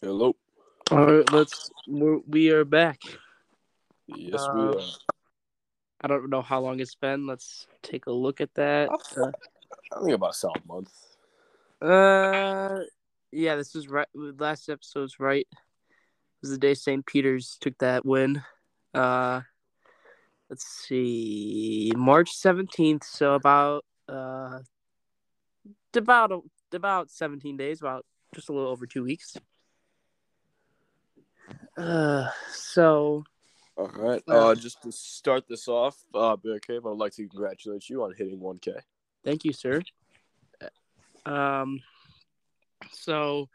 Hello. All right, let's. We're, we are back. Yes, Uh, we are. I don't know how long it's been. Let's take a look at that. Uh, I think about a solid month. Uh, yeah, this was right. Last episode's right. It was the day St. Peter's took that win. Uh, let's see, March seventeenth. So about uh, about about seventeen days, about just a little over two weeks. Uh, so All right. Uh, Uh, just to start this off, uh, Bear Cave, I would like to congratulate you on hitting 1K. Thank you, sir. Um, so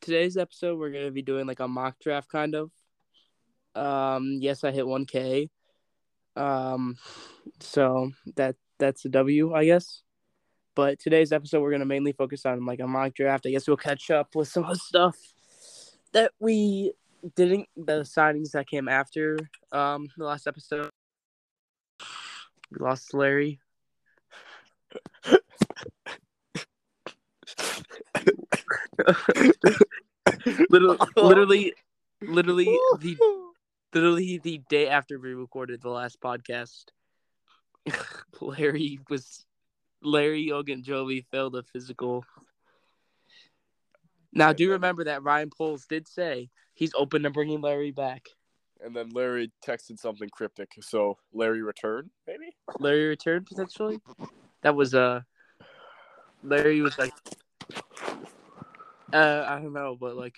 today's episode, we're gonna be doing like a mock draft, kind of. Um, yes, I hit one K. Um, so that that's a W, I guess. But today's episode, we're gonna mainly focus on like a mock draft. I guess we'll catch up with some of the stuff that we didn't, the signings that came after um the last episode. We lost Larry. literally, literally, literally the literally the day after we recorded the last podcast, Larry was Larry Ogunjobi failed a physical. Now, do remember that Ryan Poles did say he's open to bringing Larry back. And then Larry texted something cryptic. So Larry returned, maybe? Larry returned potentially. That was uh Larry was like, uh, I don't know, but like,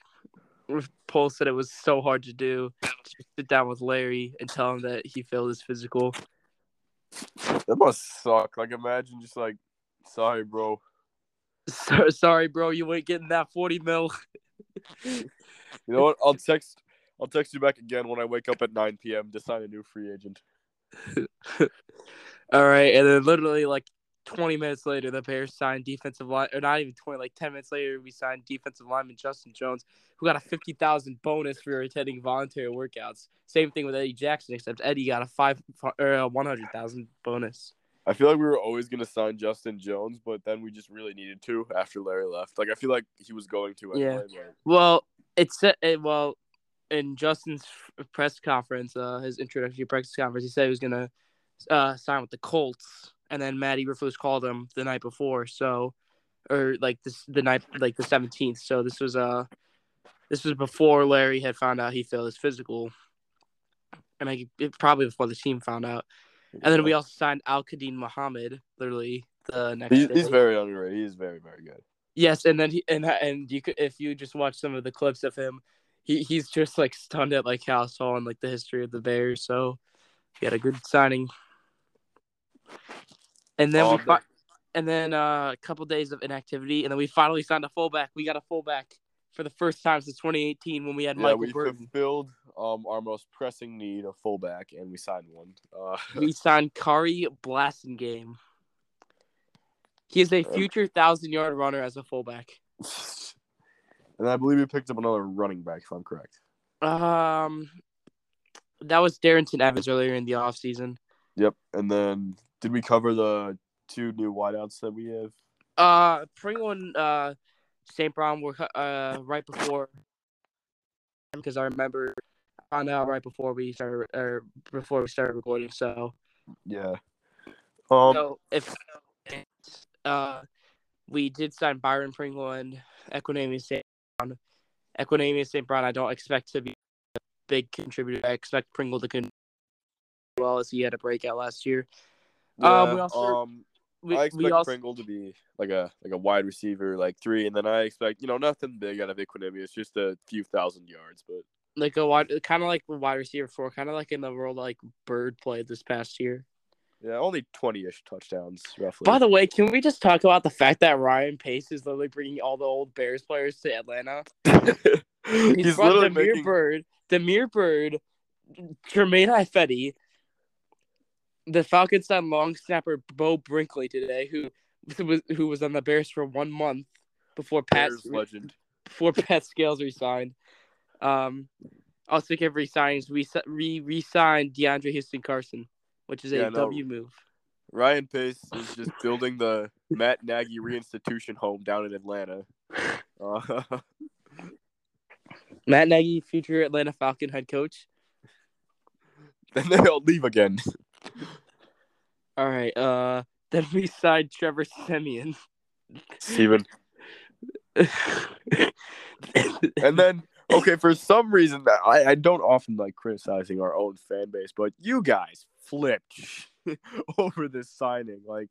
Paul said it was so hard to do. To sit down with Larry and tell him that he failed his physical. That must suck. Like, imagine just like, sorry, bro. So, sorry, bro, you ain't getting that forty mil. You know what? I'll text. I'll text you back again when I wake up at 9 p.m. to sign a new free agent. All right, and then literally like twenty minutes later, the Bears signed defensive line, or not even twenty, like ten minutes later, we signed defensive lineman Justin Jones, who got a fifty thousand bonus for attending voluntary workouts. Same thing with Eddie Jackson, except Eddie got a five or a one hundred thousand bonus. I feel like we were always gonna sign Justin Jones, but then we just really needed to after Larry left. Like I feel like he was going to Yeah. anyway. but- Well, it's it, well in Justin's press conference, uh, his introductory press conference, he said he was gonna uh, sign with the Colts, and then Matty Eberflus called him the night before, so or like this the night like the seventeenth. So this was uh this was before Larry had found out he failed his physical, and I it, probably before the team found out. And then we also signed Al-Quadin Muhammad literally the next He's, day. he's very underrated. He's very very good. Yes, and then he and and you could if you just watch some of the clips of him, he he's just like stunned at like how tall and like the history of the Bears. So he had a good signing. And then we Um, fi- and then uh, a couple days of inactivity, and then we finally signed a fullback. We got a fullback for the first time since 2018 when we had Yeah, Michael we Burton. fulfilled um our most pressing need of fullback, and we signed one. Uh, We signed Khari Blasingame. He is a future thousand yard runner as a fullback. and I believe we picked up another running back, if I'm correct. Um, that was Darrington Evans earlier in the offseason. Yep. And then did we cover the two new wideouts that we have? Uh, Pringle and uh, St. Brown were uh right before because I remember I found out right before we started or before we started recording. So, Yeah. Um. so if uh, we did sign Byron Pringle and Equanimeous St. Brown. Equanimeous St. Brown, I don't expect to be a big contributor. I expect Pringle to contribute as well as he had a breakout last year. yeah, Um, we also- um. We, I expect also Pringle to be like a like a wide receiver, like three, and then I expect you know nothing big out of Equanimeous, just a few thousand yards, but like a wide, kind of like a wide receiver four, kind of like in the world like Byrd played this past year. yeah, only twenty-ish touchdowns roughly. By the way, can we just talk about the fact that Ryan Pace is literally bringing all the old Bears players to Atlanta? He's, He's literally Damiere making Byrd, Damiere Byrd, Germain Ifedi, the Falcons signed long snapper Beau Brinkley today, who was who was on the Bears for one month before Pat Bears legend. before Pat Scales resigned. Um, also, give re-signings. We re re-signed DeAndre Houston Carson, which is a no. W move. Ryan Pace is just building the Matt Nagy reinstitution home down in Atlanta. Uh, Matt Nagy, future Atlanta Falcon head coach. Then they'll leave again. All right. Uh, then we signed Trevor Siemian. Steven. And then okay, for some reason that I, I don't often like criticizing our own fan base, but you guys flipped over this signing. Like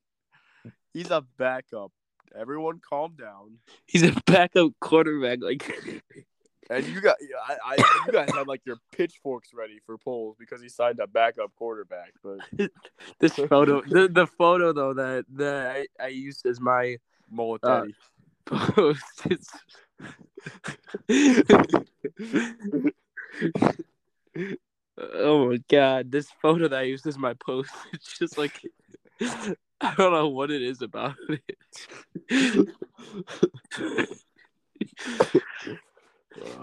he's a backup. Everyone calm down. He's a backup quarterback. Like, And you got I, I you guys had like your pitchforks ready for Poles because he signed a backup quarterback. But this photo, the, the photo though that that I, I used as my mullet Uh, post. It's... oh my god, this photo that I used as my post. It's just like I don't know what it is about it.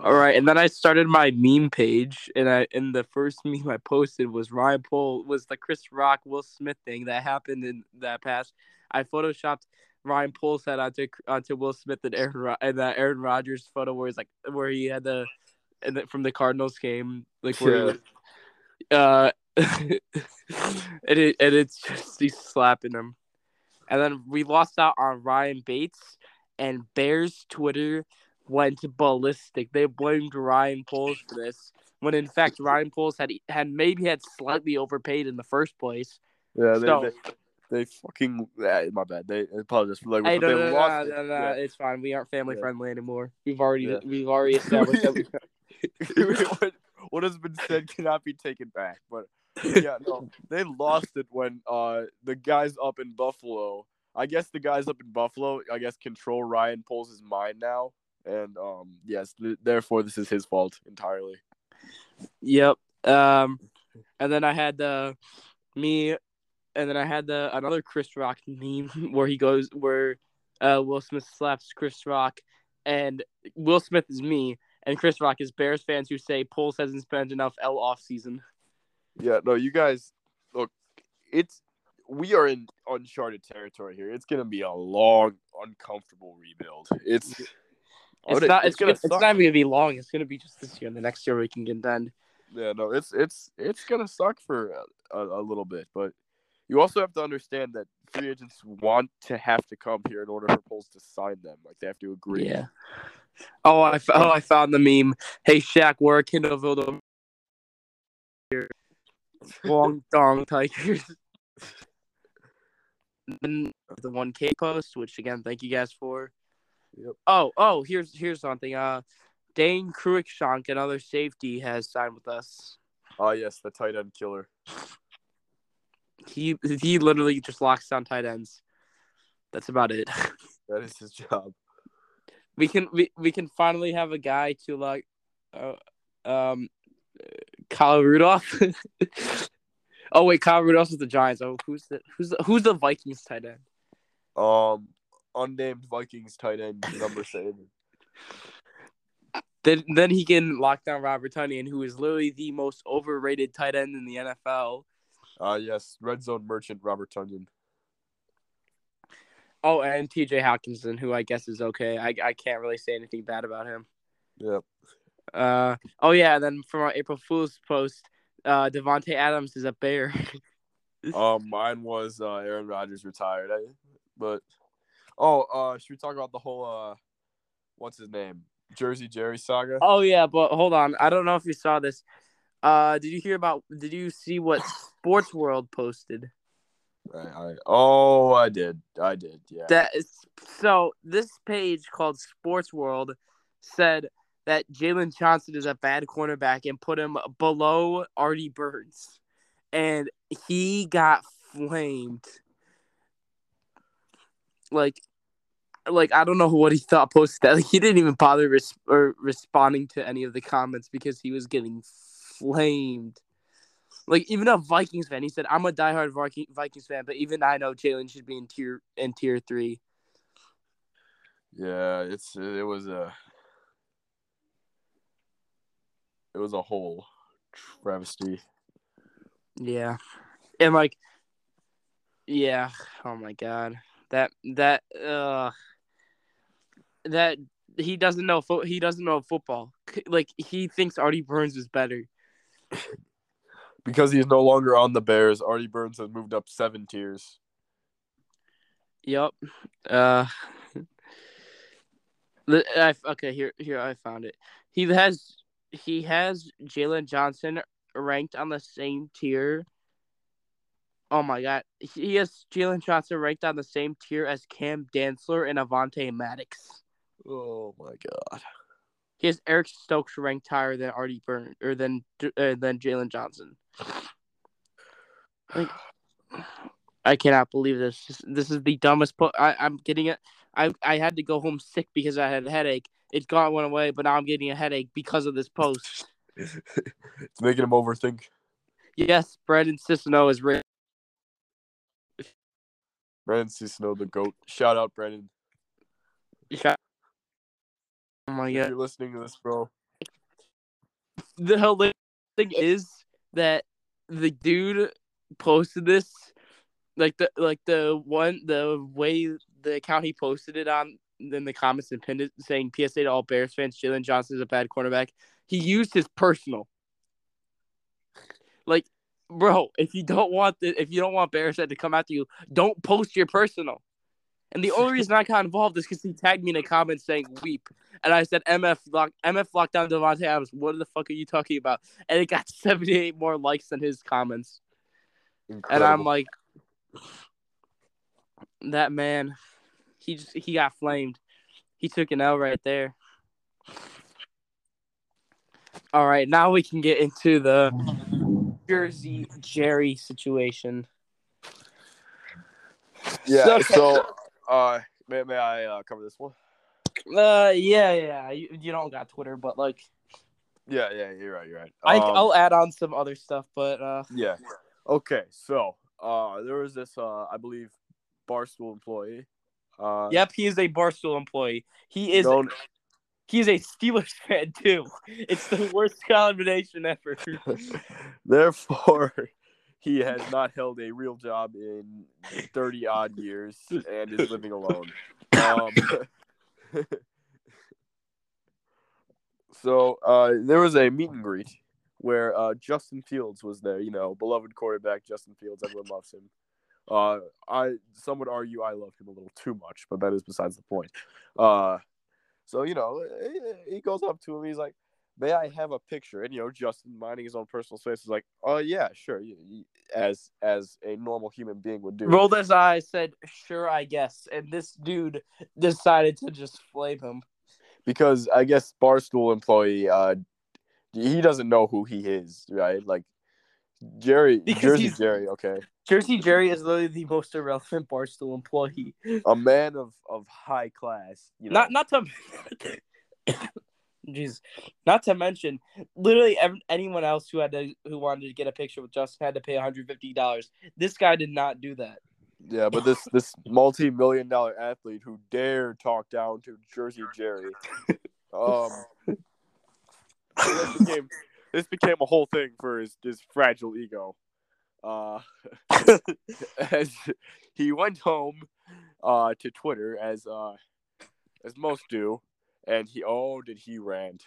All right, and then I started my meme page, and I and the first meme I posted was Ryan Poles was the Chris Rock Will Smith thing that happened in that past. I photoshopped Ryan Poles' head onto onto Will Smith and Aaron Ro- and that Aaron Rodgers photo where he's like where he had the and the, from the Cardinals game like where he uh and it and it's just he's slapping him, and then we lost out on Ryan Bates and Bears Twitter went ballistic. They blamed Ryan Poles for this, when in fact Ryan Poles had had maybe had slightly overpaid in the first place. Yeah, they, So- they, they fucking ah, my bad. They apologize for like Hey, no, they no, no, lost no, it. no, Yeah. it's fine. We aren't family Yeah. friendly anymore. We've already Yeah. we've already established that. We, what, what has been said cannot be taken back. But yeah, no, they lost it when uh the guys up in Buffalo. I guess the guys up in Buffalo, I guess, control Ryan Poles' mind now, and um yes, th- therefore this is his fault entirely. Yep. Um, and then I had the me, and then I had the another Chris Rock meme where he goes where uh, Will Smith slaps Chris Rock, and Will Smith is me, and Chris Rock is Bears fans who say Poles hasn't spent enough L off season. Yeah, no, you guys look. It's we are in uncharted territory here. It's gonna be a long, uncomfortable rebuild. It's It's not. It's, gonna gonna, it's not even gonna be long. It's gonna be just this year. And the next year we can contend. Yeah, no, it's it's it's gonna suck for a, a, a little bit, but you also have to understand that free agents want to have to come here in order for Poles to sign them. Like they have to agree. Yeah. Oh, I oh I found the meme. Hey Shaq, we're a Kindleville long dong Tigers. The one K post, which again, thank you guys for. Yep. Oh, oh, here's here's something. Uh, Dane Cruikshank, another safety, has signed with us. Oh yes, the tight end killer. He he literally just locks down tight ends. That's about it. That is his job. we can we, we can finally have a guy to like uh, um Kyle Rudolph. oh wait, Kyle Rudolph is the Giants. Oh, who's the who's the who's the Vikings tight end? Um, unnamed Vikings tight end number seven. Then then he can lock down Robert Tonyan, who is literally the most overrated tight end in the NFL. Uh yes, red zone merchant Robert Tonyan. Oh, and T.J. Hockenson, who I guess is okay. I I can't really say anything bad about him. Yep. Uh oh yeah, and then from our April Fool's post, uh Davante Adams is a bear. Um, mine was uh, Aaron Rodgers retired. I, but oh, uh, should we talk about the whole uh, what's his name, Jersey Jerry saga? Oh yeah, but hold on. I don't know if you saw this. Uh, did you hear about? Did you see what Sports World posted? I, I, oh, I did. I did. Yeah. That is so. This page called Sports World said that Jaylon Johnson is a bad cornerback and put him below Artie Burns, and he got flamed. Like, like I don't know what he thought posted that. Like, he didn't even bother res- or responding to any of the comments because he was getting flamed. Like even a Vikings fan, he said, "I'm a diehard Viking- Vikings fan, but even I know Jaylon should be in tier in tier three. yeah. It's it was a it was a whole travesty. Yeah, and like, yeah. Oh my god, that that uh, that he doesn't know fo- he doesn't know football like he thinks Artie Burns is better. Because he's no longer on the Bears, Artie Burns has moved up seven tiers. Yep. Uh. I, okay, here, here I found it. He has he has Jaylon Johnson ranked on the same tier. Oh my god, he has Jaylon Johnson ranked on the same tier as Cam Dantzler and Avonte Maddox. Oh my god. He has Eric Stokes ranked higher than Artie Burns or than uh, than Jaylon Johnson. Like, I cannot believe this. This, is the dumbest. Po- I, I'm getting it. I I had to go home sick because I had a headache. It's gone went away, but now I'm getting a headache because of this post. it's making him overthink. Yes, Brandon Cicino is written. Brandon Cicino, the GOAT. Shout out, Brandon. Oh my god. you're listening to this, bro. The hilarious thing is that the dude posted this, like the like the one the way the account he posted it on in the comments and pinned it saying PSA to all Bears fans, Jaylon Johnson is a bad cornerback. He used his personal. Like, bro, if you don't want the if you don't want Bears fan to come after you, don't post your personal. And the only reason I got involved is because he tagged me in a comment saying "weep," and I said "MF lock MF lockdown Davante Adams." What the fuck are you talking about? And it got seventy eight more likes than his comments. And I'm like, that man, he just he got flamed. He took an L right there. All right, now we can get into the Jersey Jerry situation. yeah. so- So, uh, may, may I uh, cover this one? Uh, yeah, yeah. You, you don't got Twitter, but like, Yeah, yeah. You're right. You're right. I Um, I'll add on some other stuff, but uh, Yeah. Okay. So, uh, there was this, uh, I believe, barstool employee. Uh, yep, he is a Barstool employee. He is known- he is a Steelers fan too. It's the worst combination ever. Therefore, he has not held a real job in 30 odd years and is living alone. Um, so uh, there was a meet and greet where uh, Justin Fields was there. You know, beloved quarterback Justin Fields. Everyone loves him. Uh, I some would argue I love him a little too much, but that is besides the point. Uh, so you know, he- he goes up to him. He's like, "May I have a picture?" And you know, Justin, minding his own personal space, is like, "Oh yeah, sure," as as a normal human being would do. Rolled his eyes, said, "Sure, I guess." And this dude decided to just flame him. because I guess Barstool employee, uh, he doesn't know who he is, right? Like Jerry, Because Jersey Jerry, okay, Jersey Jerry is literally the most irrelevant Barstool employee. a man of of high class. You know, Not not to, jeez, not to mention, literally anyone else who had to who wanted to get a picture with Justin had to pay one hundred fifty dollars. This guy did not do that. yeah, but this this multi million dollar athlete who dare talk down to Jersey Jerry, um, this became this became a whole thing for his his fragile ego. Uh, as he went home uh to Twitter as uh as most do, and he oh did he rant,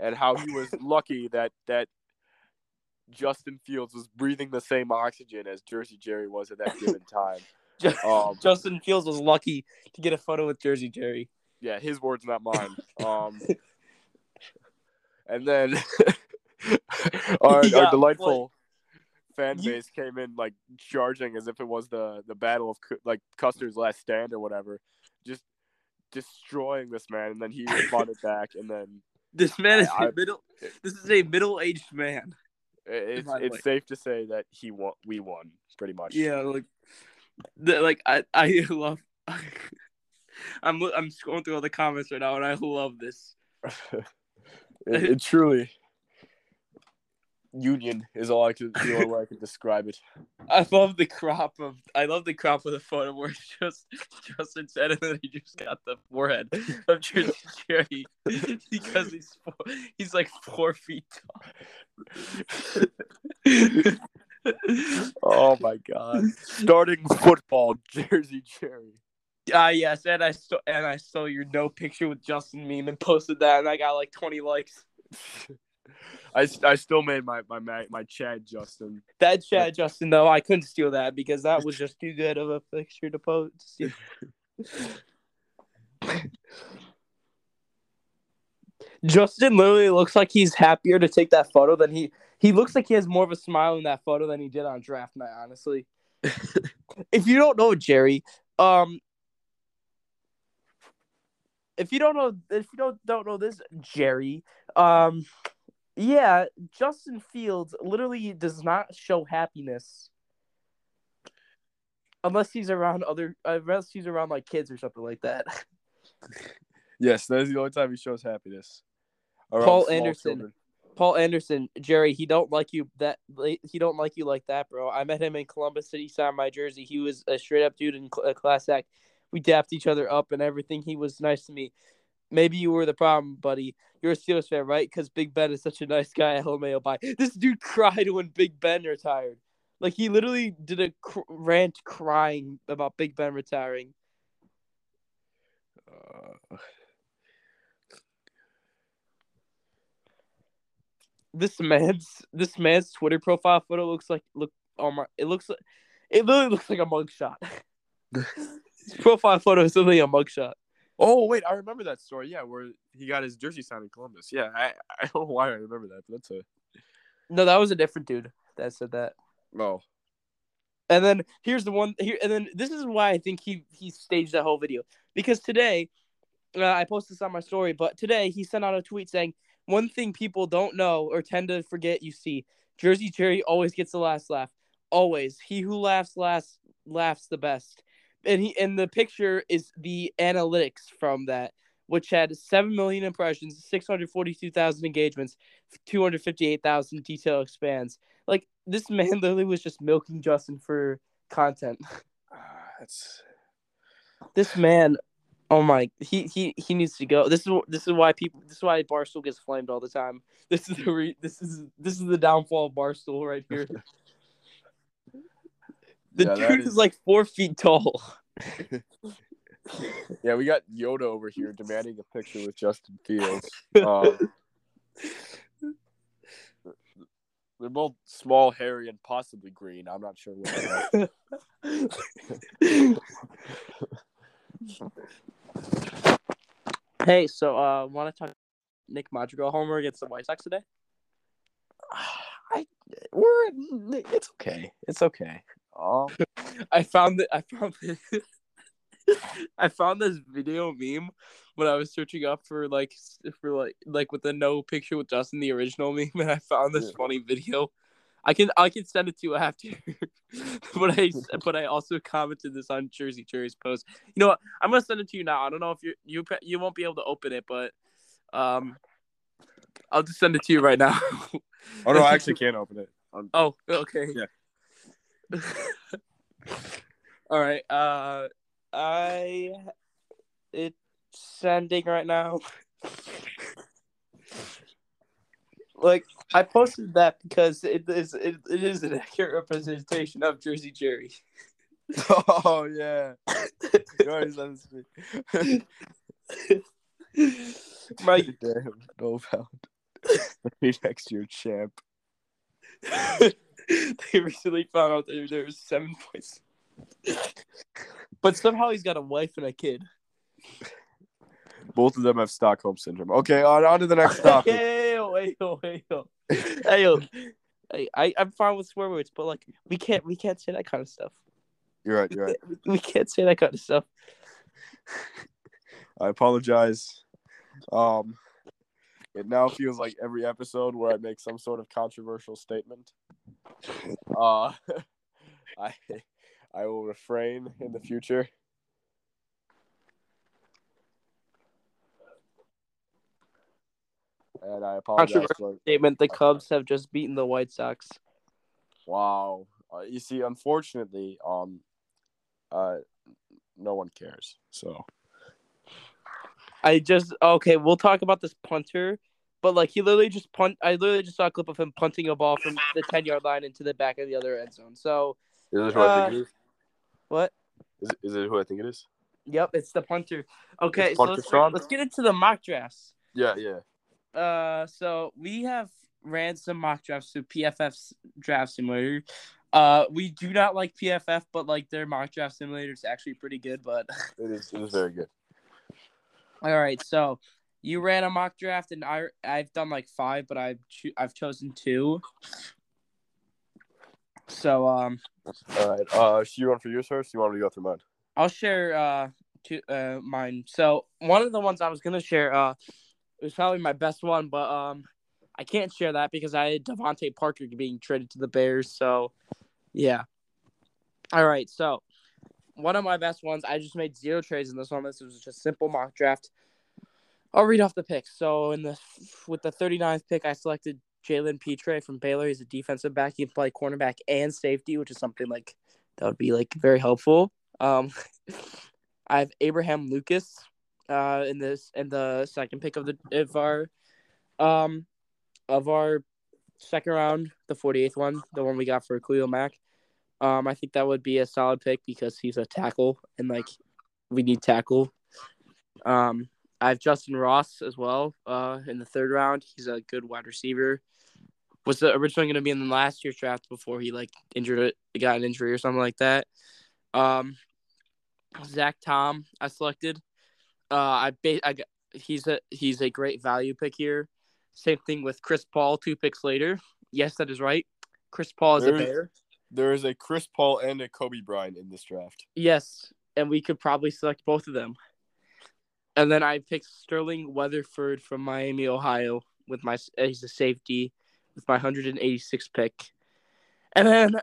and how he was lucky that that Justin Fields was breathing the same oxygen as Jersey Jerry was at that given time. Um, Justin Fields was lucky to get a photo with Jersey Jerry. yeah, his words, not mine. Um, and then our, He our delightful fan You- base came in like charging as if it was the the battle of like Custer's last stand or whatever, just destroying this man. And then he responded back, and then This man is I- a middle. This is a middle-aged man. it's it's way. safe to say that he won. We won pretty much. Yeah, like, the, like I I love. I'm I'm scrolling through all the comments right now, and I love this. it, it truly. Union is all I can the only way I could describe it. I love the crop of. I love the crop of the photo where it's just Justin said, and then he just got the forehead of Jersey Jerry because he's four, he's like four feet tall. Oh my god. Starting football, Jersey Jerry. Ah, yes, and I stole and I saw your no picture with Justin meme and posted that, and I got like twenty likes. I, I still made my my my, Chad Justin. That Chad Justin though, I couldn't steal that because that was just too good of a picture to post. Justin literally looks like he's happier to take that photo than he he looks like he has more of a smile in that photo than he did on draft night, honestly. if you don't know Jerry, um if you don't know if you don't don't know this Jerry, um yeah, Justin Fields literally does not show happiness unless he's around other unless he's around like kids or something like that. Yes, that is the only time he shows happiness. Paul Anderson. children. Paul Anderson, Jerry, he don't like you that he don't like you like that, bro. I met him in Columbus City, signed my jersey. He was a straight up dude in cl- class act. We dapped each other up and everything. He was nice to me. Maybe you were the problem, buddy. You're a Steelers fan, right? Because Big Ben is such a nice guy. At LMAO, bye. This dude cried when Big Ben retired. Like he literally did a cr- rant crying about Big Ben retiring. Uh, This man's this man's Twitter profile photo looks like look oh my it looks like it literally looks like a mugshot. His profile photo is literally a mugshot. Oh wait, I remember that story. Yeah, where he got his jersey signed in Columbus. Yeah, I I don't know why I remember that, but that's a No, that was a different dude that said that. no. And then here's the one here, and then this is why I think he he staged that whole video because today, uh, I posted this on my story, but today he sent out a tweet saying one thing people don't know or tend to forget. You see, Jersey Jerry always gets the last laugh. Always, he who laughs last laughs the best. And he and the picture is the analytics from that, which had seven million impressions, six hundred forty-two thousand engagements, two hundred fifty-eight thousand detail expands. Like this man literally was just milking Justin for content. Ah, that's This man, oh my, he he he needs to go. This is this is why people. This is why Barstool gets flamed all the time. This is the re, this is this is the downfall of Barstool right here. The Yeah, dude is... is- like four feet tall. yeah. We got Yoda over here demanding a picture with Justin Fields. Um, they're both small, hairy, and possibly green. I'm not sure what. hey, so uh, want to talk Nick Madrigal homer against the White Sox today? I we're it's okay. It's okay. Um, I found that I found this, I found this video meme when I was searching up for like for like like with the no picture with Justin the original meme and I found this Yeah. funny video. I can I can send it to you after, but I but I also commented this on Jersey Jerry's post. You know what? I'm gonna send it to you now. I don't know if you you you won't be able to open it, but um, I'll just send it to you right now. oh no, I actually can't open it. Um, Oh, okay. Yeah. All right. Uh, I it's sending right now. like I posted that because it is it, it is an accurate representation of Jersey Jerry. oh yeah. You already sent this. My Damn, no pound. Be next year champ. they recently found out that there was seven points. But somehow he's got a wife and a kid. Both of them have Stockholm syndrome. Okay, on, on to the next topic. Hey, yo, hey, yo, hey, yo. Hey, yo. Hey, I, I'm fine with swear words, but like we can't we can't say that kind of stuff. You're right. You're right. We, we can't say that kind of stuff. I apologize. Um, it now feels like every episode where I make some sort of controversial statement. Uh, I I will refrain in the future. And I apologize for Statement: The Cubs have just beaten the White Sox. wow. Uh, you see, unfortunately, um, uh, no one cares. So I just okay. We'll talk about this punter, but like he literally just punt. I literally just saw a clip of him punting a ball from the ten yard line into the back of the other end zone. So is it who I think it is? what? Is, is it who I think it is? Yep, it's the punter. Okay, so let's, let's get into the mock drafts. Yeah, yeah. Uh, so we have ran some mock drafts to PFF's draft simulator. Uh, we do not like PFF, but like their mock draft simulator is actually pretty good. But It is. It is very good. all right, so you ran a mock draft, and I I've done like five, but I've cho- I've chosen two. So um, All right. Uh, should you run for yours first? You want me to go through mine? I'll share uh two uh mine. So one of the ones I was gonna share uh it was probably my best one, but um I can't share that because I had DeVante Parker being traded to the Bears. So yeah. All right, so one of my best ones. I just made zero trades in this one. This was just simple mock draft. I'll read off the picks. So in the with the 39th pick, I selected Jalen Pitre from Baylor. He's a defensive back. He can play cornerback and safety, which is something like that would be like very helpful. Um, I have Abraham Lucas uh, in this in the second pick of the of our um of our second round, the 48th one, the one we got for Cleo Mack. Um, I think that would be a solid pick because he's a tackle and like we need tackle. Um, I have Justyn Ross as well uh, in the third round. He's a good wide receiver. Was the originally going to be in the last year's draft before he like injured it, got an injury or something like that. Um, Zach Tom, I selected. Uh, I, ba- I got, he's a he's a great value pick here. Same thing with Chris Paul, two picks later. Yes, that is right. Chris Paul is There a is- bear. There is a Chris Paul and a Kobe Bryant in this draft. Yes, and we could probably select both of them. And then I picked Sterling Weatherford from Miami, Ohio, with my he's a safety with my 186 pick. And then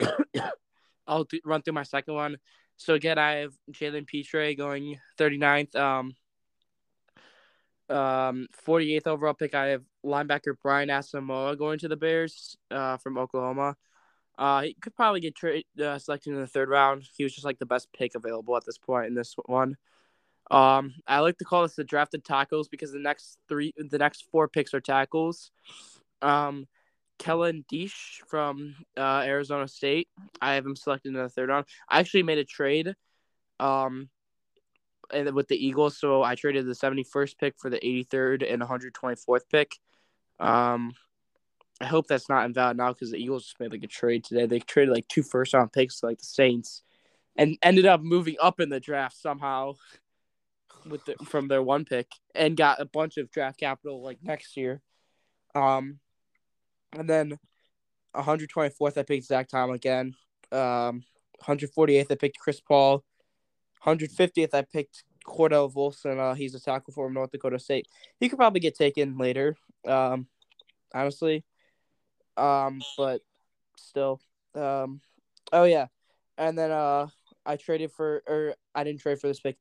I'll run through my second one. So again, I have Jalen Pitre going 39th. Um, um, 48th overall pick. I have linebacker Brian Asamoah going to the Bears uh, from Oklahoma. Uh, he could probably get tra- uh, selected in the third round. He was just like the best pick available at this point in this one. Um, I like to call this the drafted tackles because the next three, the next four picks are tackles. Um, Kellen Diesch from uh, Arizona State. I have him selected in the third round. I actually made a trade, um, with the Eagles, so I traded the seventy first pick for the eighty third and one hundred twenty fourth pick. Um, I hope that's not invalid now because the Eagles just made like a trade today. They traded like two first round picks to like the Saints, and ended up moving up in the draft somehow with the, from their one pick and got a bunch of draft capital like next year. Um, and then 124th I picked Zach Tom again. Um, 148th I picked Chris Paul. 150th I picked Cordell Volson. Uh, he's a tackle for North Dakota State. He could probably get taken later. Um, honestly. Um, but still. Um, oh yeah, and then uh, I traded for or I didn't trade for this pick.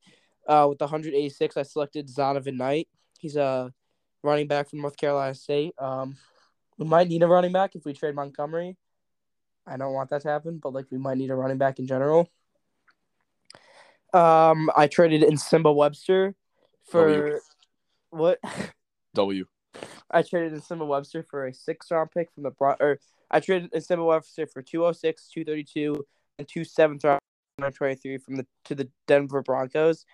Uh, with 186, I selected Zonovan Knight. He's a running back from North Carolina State. Um, we might need a running back if we trade Montgomery. I don't want that to happen, but like we might need a running back in general. Um, I traded in Simba Webster for W. what? W. I traded in Simba Webster for a six round pick from the Bron- or I traded in Simba Webster for 206, 232, and two seventh round 23 from the to the Denver Broncos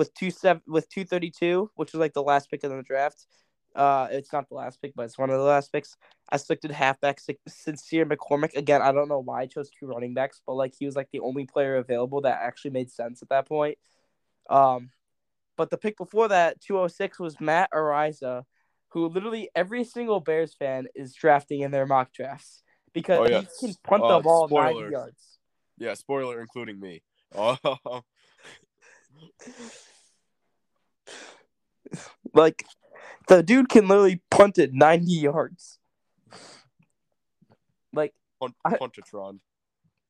with two seven with 232, which was like the last pick in the draft. Uh, it's not the last pick, but it's one of the last picks. I selected halfback Sincere McCormick. Again, I don't know why I chose two running backs, but like he was like the only player available that actually made sense at that point. Um, but the pick before that, 206, was Matt Araiza, who literally every single Bears fan is drafting in their mock drafts because Oh, yeah. he can punt Uh, the ball 90 spoiler. yards. Yeah, spoiler, including me. Oh, Like the dude can literally punt it 90 yards. Like punt, I- Puntatron.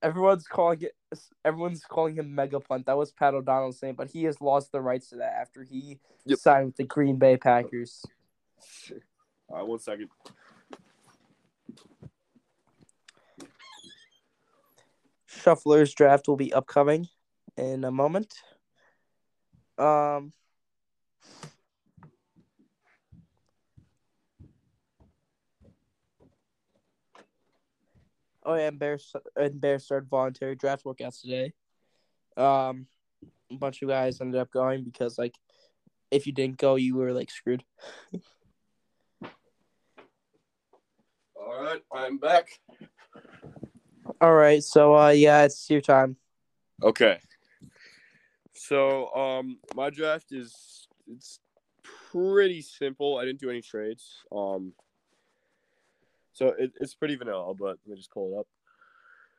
everyone's calling it everyone's calling him mega punt. That was Pat O'Donnell saying, but he has lost the rights to that after he Yep. signed with the Green Bay Packers. All right, one second. Shuffler's draft will be upcoming in a moment. Um Oh yeah, and Bears and Bears started voluntary draft workouts today. Um a bunch of guys ended up going because like if you didn't go, you were like screwed. All right, I'm back. All right, so uh, yeah, it's your time. Okay. So, um, my draft is it's pretty simple. I didn't do any trades. Um, so it, it's pretty vanilla. But let me just pull it up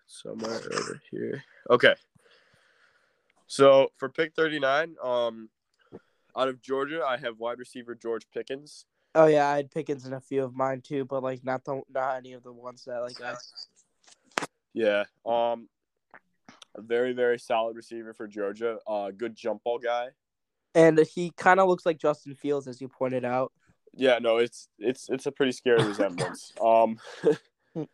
somewhere over here. Okay. So for pick thirty nine, um, out of Georgia, I have wide receiver George Pickens. Oh yeah, I had Pickens in a few of mine too, but like not the not any of the ones that like I. Yeah. Um, a very very solid receiver for Georgia. Uh, good jump ball guy. And he kind of looks like Justin Fields, as you pointed out. Yeah, no, it's it's it's a pretty scary resemblance. Um,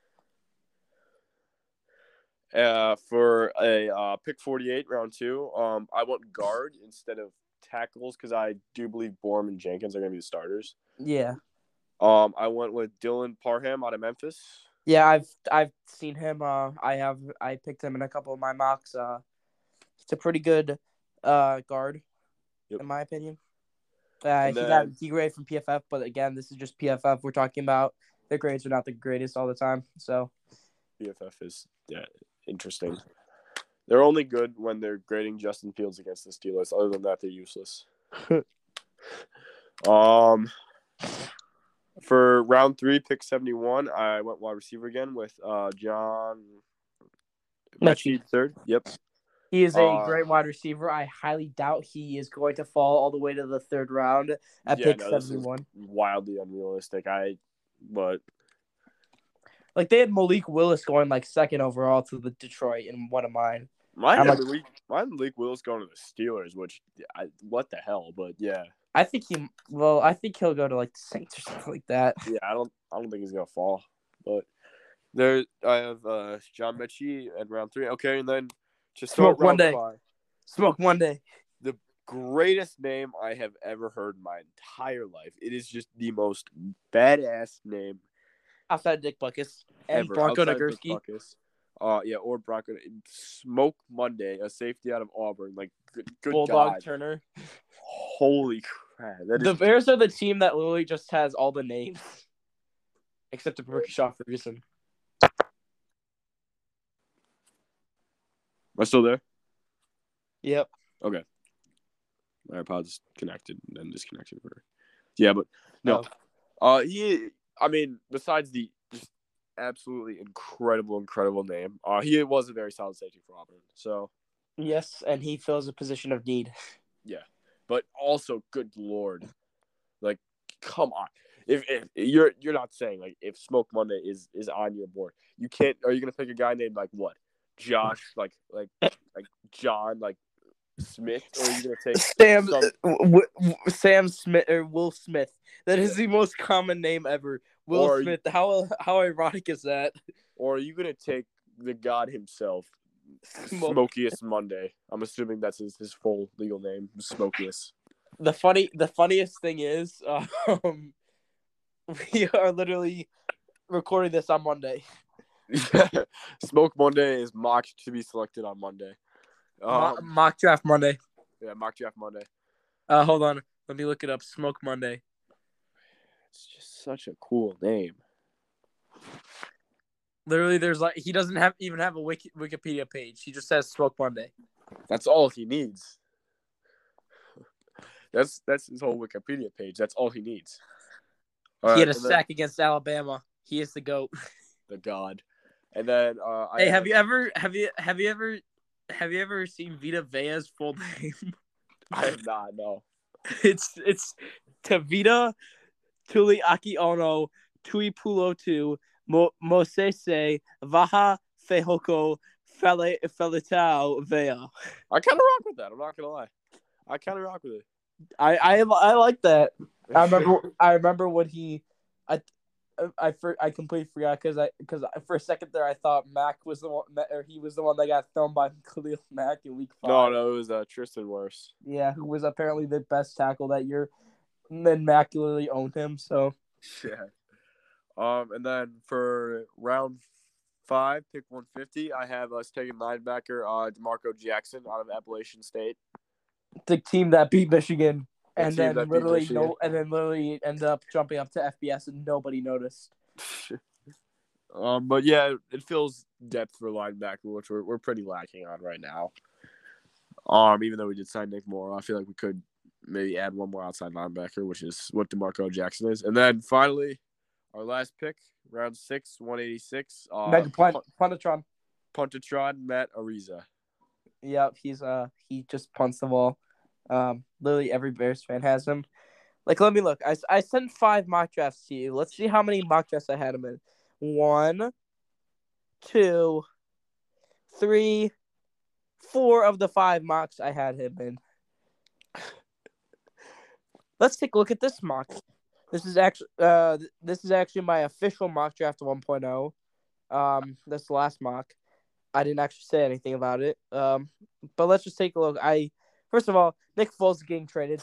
uh, for a uh, pick forty eight round two, um, I want guard instead of tackles because I do believe Borom and Jenkins are gonna be the starters. Yeah. Um, I went with Dylan Parham out of Memphis. Yeah, I've I've seen him. Uh, I have I picked him in a couple of my mocks. Uh, it's a pretty good uh guard, Yep. in my opinion. Uh, he then- got a D grade from PFF, but again, this is just PFF. We're talking about their grades are not the greatest all the time. So PFF is yeah interesting. They're only good when they're grading Justin Fields against the Steelers. Other than that, they're useless. um, for round three, pick seventy one, I went wide receiver again with uh John Metchie. Metchie third. Yep. He is a Uh, great wide receiver. I highly doubt he is going to fall all the way to the third round at Yeah, pick no, seventy one. Wildly unrealistic. I, but Like they had Malik Willis going like second overall to the Detroit in one of mine. mine I'm like- Malik, mine Malik Willis going to the Steelers, which I, what the hell? But yeah, I think he well, I think he'll go to like the Saints or something like that. yeah, I don't I don't think he's gonna fall. But there I have uh John Metchie at round three. Okay, and then start Smoke Monday. Smoke Monday. The greatest name I have ever heard in my entire life. It is just the most badass name Outside Dick Butkus and ever. Bronco Nagurski. Uh yeah, or Bronco Smoke Monday, a safety out of Auburn. Like good, good Bulldog God. Turner. Holy crap. That is The Bears are the team that literally just has all the names. Except for Shaw Ferguson. Am I still there? Yep. Okay. My AirPods connected and then disconnected for Yeah, but no. Uh he I mean, besides the just absolutely incredible, incredible name, uh he was a very solid safety for Auburn. So Yes, and he fills a position of need. Yeah, but also good lord. Like, come on. If, if you're you're not saying like if Smoke Monday is is on your board, you can't are you gonna pick a guy named like what? Josh, like like like John, like Smith, or are you gonna take Sam some- w- w- Sam Smith or Will Smith. That is the most common name ever. Will Or- Smith. How how ironic is that? Or are you gonna take the god himself, Smoke. Smokiest Monday? I'm assuming that's his, his full legal name, Smokiest. The funny the funniest thing is um we are literally recording this on Monday. Smoke Monday is mocked to be selected on Monday. Mo- Um, mock draft Monday. yeah, mock draft Monday. Uh hold on. Let me look it up. Smoke Monday. It's just such a cool name. Literally there's like he doesn't have even have a wiki, Wikipedia page. He just says Smoke Monday. That's all he needs. That's that's his whole Wikipedia page. That's all he needs. All he had a and then- sack against Alabama. He is the goat. The god, and then uh, I Hey, have you ever have you have you ever have you ever seen Vita Vea's full name? I have not. No. it's it's Tavita Tuli Aki Ono Tui Pulo Tu Mo Mosese Vaha Fehoko Fele Feletao Vea. I kind of rock with that. I'm not gonna lie. I kind of rock with it. I, I I like that. I remember I remember when he I I for, I completely forgot because I because for a second there I thought Mack was the one or he was the one that got thrown by Khalil Mack in week five. no, no, it was uh, Tristan Wirfs. Yeah, who was apparently the best tackle that year. And then Mack literally owned him. So Yeah. Um, and then for round five, pick 150, I have us taking linebacker uh D'Marco Jackson out of Appalachian State. the team that beat Michigan, and then literally no, and then literally ended up jumping up to FBS and nobody noticed. um, but yeah, it feels depth for linebacker, which we're we're pretty lacking on right now. Um, even though we did sign Nick Moore, I feel like we could maybe add one more outside linebacker, which is what D'Marco Jackson is. And then finally, our last pick, round six, one eighty six. Uh, Mega punt, Pun- Puntatron. Puntatron Matt Araiza. Yep, he's uh he just punts the ball. Um, literally every Bears fan has him. Like, let me look. I, I sent five mock drafts to you. Let's see how many mock drafts I had him in. One, two, three, four of the five mocks I had him in. Let's take a look at this mock. This is actually uh this is actually my official mock draft 1.0. Um, this the last mock. I didn't actually say anything about it. Um, but let's just take a look. I first of all, Nick Foles is getting traded.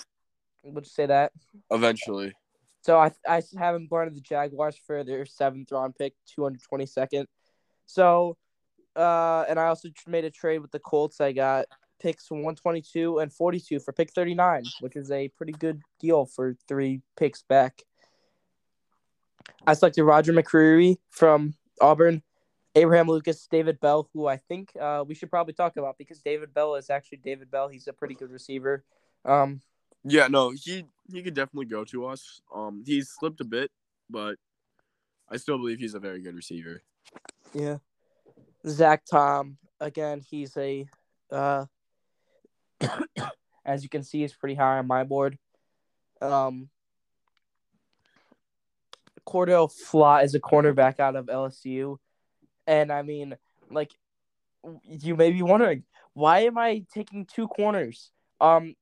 We'll just say that. Eventually, So I I have him going to the Jaguars for their seventh round pick, two hundred twenty second. So, uh, and I also made a trade with the Colts. I got picks one twenty two and forty two for pick thirty nine, which is a pretty good deal for three picks back. I selected Roger McCreary from Auburn, Abraham Lucas, David Bell, who I think uh, we should probably talk about because David Bell is actually David Bell. He's a pretty good receiver. Um, yeah, no, he he could definitely go to us. Um, he's slipped a bit, but I still believe he's a very good receiver. Yeah. Zach Tom, again, he's a uh as you can see, he's pretty high on my board. Um Cordell Flott is a cornerback out of LSU. And I mean, like you may be wondering, why am I taking two corners? Um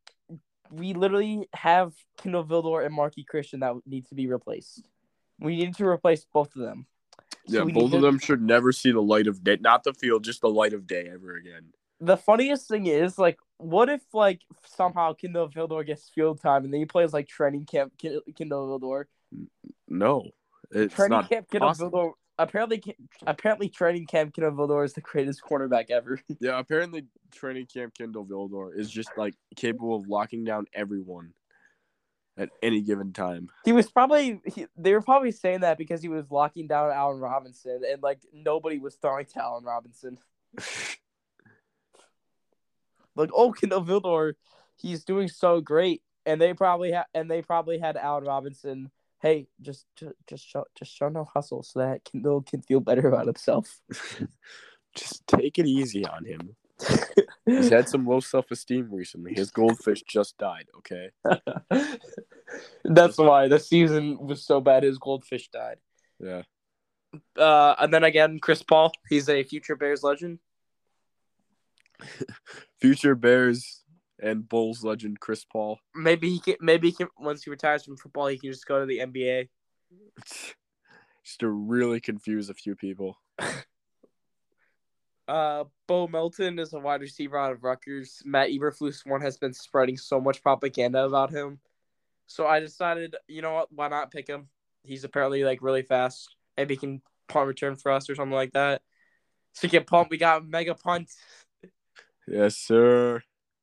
we literally have Kindle Vildor and Marqui Christian that need to be replaced. We need to replace both of them. So Yeah, both need of to- them should never see the light of day. Not the field, just the light of day ever again. the funniest thing is like what if like somehow Kindle Vildor gets field time and then he plays like training camp Kindle Vildor No, it's training not. camp Kindle possible. Vildor apparently apparently training camp Kindle Vildor is the greatest cornerback ever. Yeah, apparently training camp Kindle Vildor is just like capable of locking down everyone at any given time. he was probably he, they were probably saying that because he was locking down Allen Robinson and like nobody was throwing to Allen Robinson. Like oh Kindle Vildor he's doing so great. And they probably ha- and they probably had Allen Robinson hey just just just show just show no hustle so that Kendall can feel better about himself just take it easy on him. He's had some low self esteem recently. His goldfish just died. Okay. That's why the season was so bad his goldfish died. Yeah. Uh, and then again, Chris Paul, he's a future Bears legend. Future Bears and Bulls legend Chris Paul. Maybe he can. Maybe he can. Once he retires from football, he can just go to the NBA. Just to really confuse a few people. Uh, Bo Melton is a wide receiver out of Rutgers. Matt Eberflus one has been spreading so much propaganda about him, so I decided, you know what, why not pick him? He's apparently like really fast. Maybe he can punt return for us or something like that. So get pumped. We got mega punt. Yes, sir.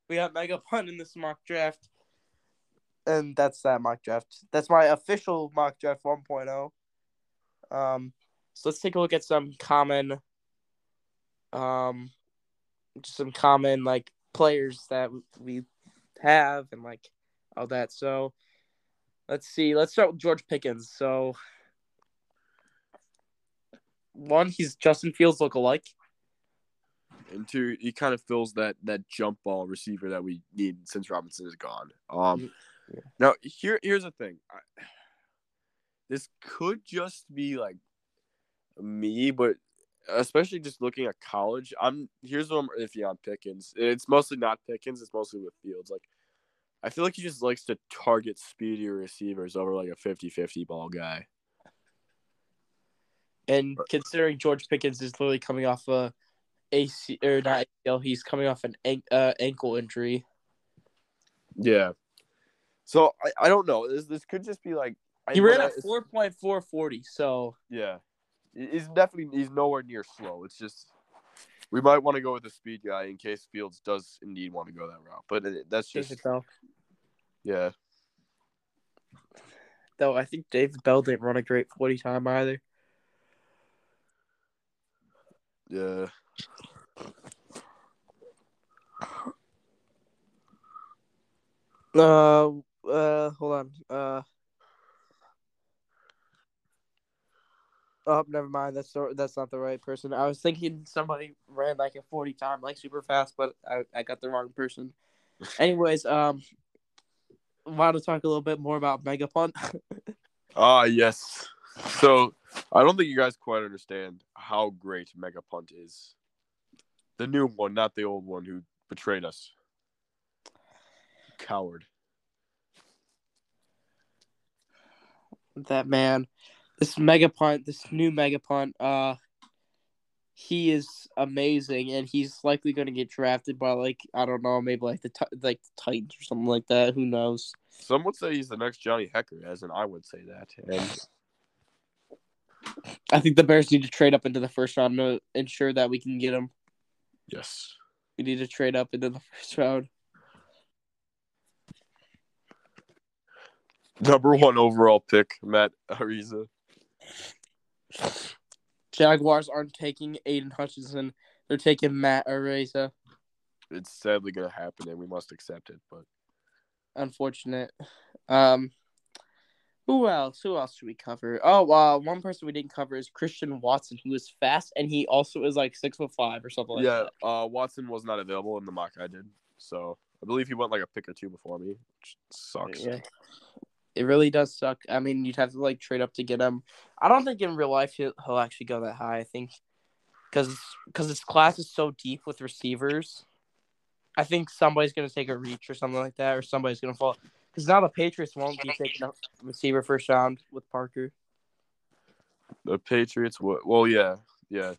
We got mega Pun in this mock draft. And that's that mock draft. That's my official mock draft 1.0. Um, so let's take a look at some common, um, just some common like players that we have and like all that. So let's see. Let's start with George Pickens. So one, he's Justin Fields look-alike. And two, he kind of fills that that jump ball receiver that we need since Robinson is gone. Um, Yeah. now here here's the thing. I, this could just be like me, but especially just looking at college, I'm here's what I'm iffy on Pickens. It's mostly not Pickens. It's mostly with Fields. Like I feel like he just likes to target speedier receivers over like a 50-50 ball guy. And considering George Pickens is literally coming off a AC or not ACL, he's coming off an uh, ankle injury. Yeah. So I, I don't know. This this could just be like I- He ran a four point four forty. So Yeah, he's definitely he's nowhere near slow. It's just We might want to go with the speed guy in case Fields does indeed want to go that route. But it, that's just David Bell. yeah. Though I think David Bell didn't run a great forty time either. Yeah. Uh, uh, hold on. Uh, oh, never mind. That's that's not the right person. I was thinking somebody ran like a forty time, like super fast, but I, I got the wrong person. Anyways, um, want to talk a little bit more about Mega Punt? Ah, yes. So I don't think you guys quite understand how great Mega Punt is. The new one, not the old one who betrayed us. Coward. that man, this Mega Punt, this new Mega Punt, uh, he is amazing, and he's likely going to get drafted by like I don't know, maybe like the like the Titans or something like that. Who knows? Some would say he's the next Johnny Hekker, as in I would say that. And I think the Bears need to trade up into the first round to ensure that we can get him. Yes. We need to trade up into the first round. Number one overall pick, Matt Araiza. Jaguars aren't taking Aidan Hutchinson; they're taking Matt Araiza. It's sadly gonna happen and we must accept it, but Unfortunate. Um, who else? Who else should we cover? Oh, uh, one person we didn't cover is Christian Watson, who is fast and he also is like six foot five or something like that. yeah, that. uh Watson was not available in the mock I did. So I believe he went like a pick or two before me, which sucks. Yeah. It really does suck. I mean, you'd have to like trade up to get him. I don't think in real life he'll, he'll actually go that high. I think because because his class is so deep with receivers. I think somebody's gonna take a reach or something like that, or somebody's gonna fall. Because now the Patriots won't be taking a receiver first round with Parker. The Patriots would well yeah, yeah.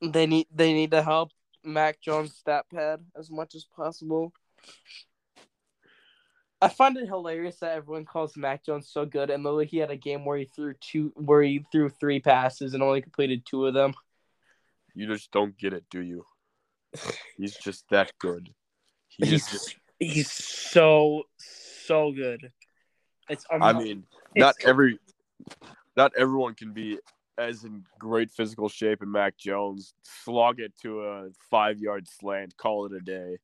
They need they need to help Mac Jones stat pad as much as possible. I find it hilarious that everyone calls Mac Jones so good, and literally he had a game where he threw two, where he threw three passes and only completed two of them. You just don't get it, do you? He's just that good. He is He's just, he's so so good. It's I mean, not It's- every not everyone can be as in great physical shape and Mac Jones slog it to a five yard slant, call it a day.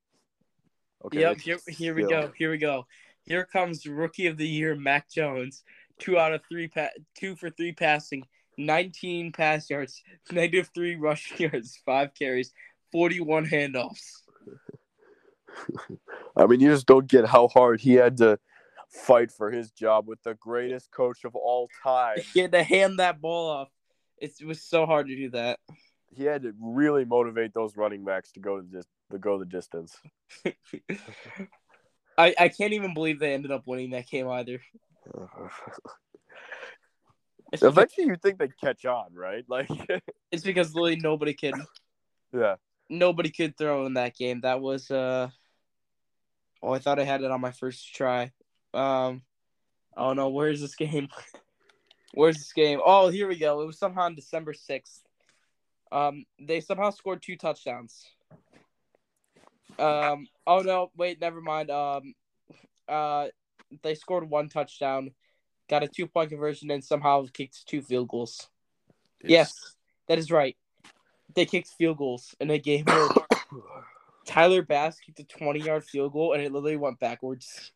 Okay. yep. Here, here we go. Here we go. Here comes rookie of the year Mac Jones. Two out of three, pa- two for three passing, nineteen pass yards, negative three rushing yards, five carries, forty-one handoffs. I mean, you just don't get how hard he had to fight for his job with the greatest coach of all time. He had to hand that ball off. It was so hard to do that. He had to really motivate those running backs to go the dis- to go the distance. I, I can't even believe they ended up winning that game either. Eventually, you think they'd catch on, right? Like, it's because literally nobody could yeah. nobody could throw in that game. That was uh oh I thought I had it on my first try. Um oh no, where's this game? where's this game? Oh here we go. It was somehow on December sixth. Um they somehow scored two touchdowns. Um oh no, wait, never mind. Um uh they scored one touchdown, got a two point conversion and somehow kicked two field goals. Yes, that is right. They kicked field goals in a game where Tyler Bass kicked a 20 yard field goal and it literally went backwards.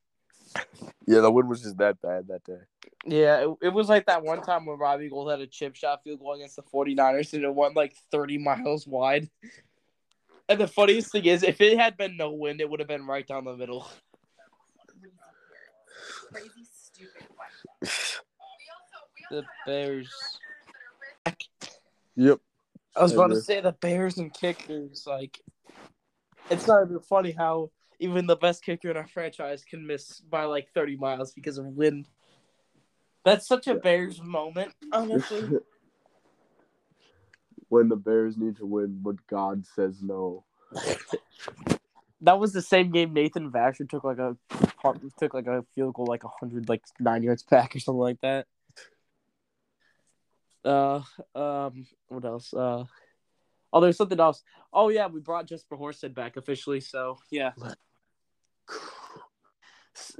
Yeah, the wind was just that bad that day. Yeah, it, it was like that one time when Robbie Gould had a chip shot field goal against the 49ers and it went like 30 miles wide. And the funniest thing is, if it had been no wind, it would have been right down the middle. The Bears. Yep. I was about to say the Bears and kickers. Like, it's not even funny how even the best kicker in our franchise can miss by like 30 miles because of wind. That's such a Bears moment, honestly. when the Bears need to win, but God says no. that was the same game Nathan Vasher took like a took like a field goal like hundred like nine yards back or something like that. Uh, um, what else? Uh, Oh, there's something else. Oh yeah, we brought Jesper Horsted back officially. So yeah,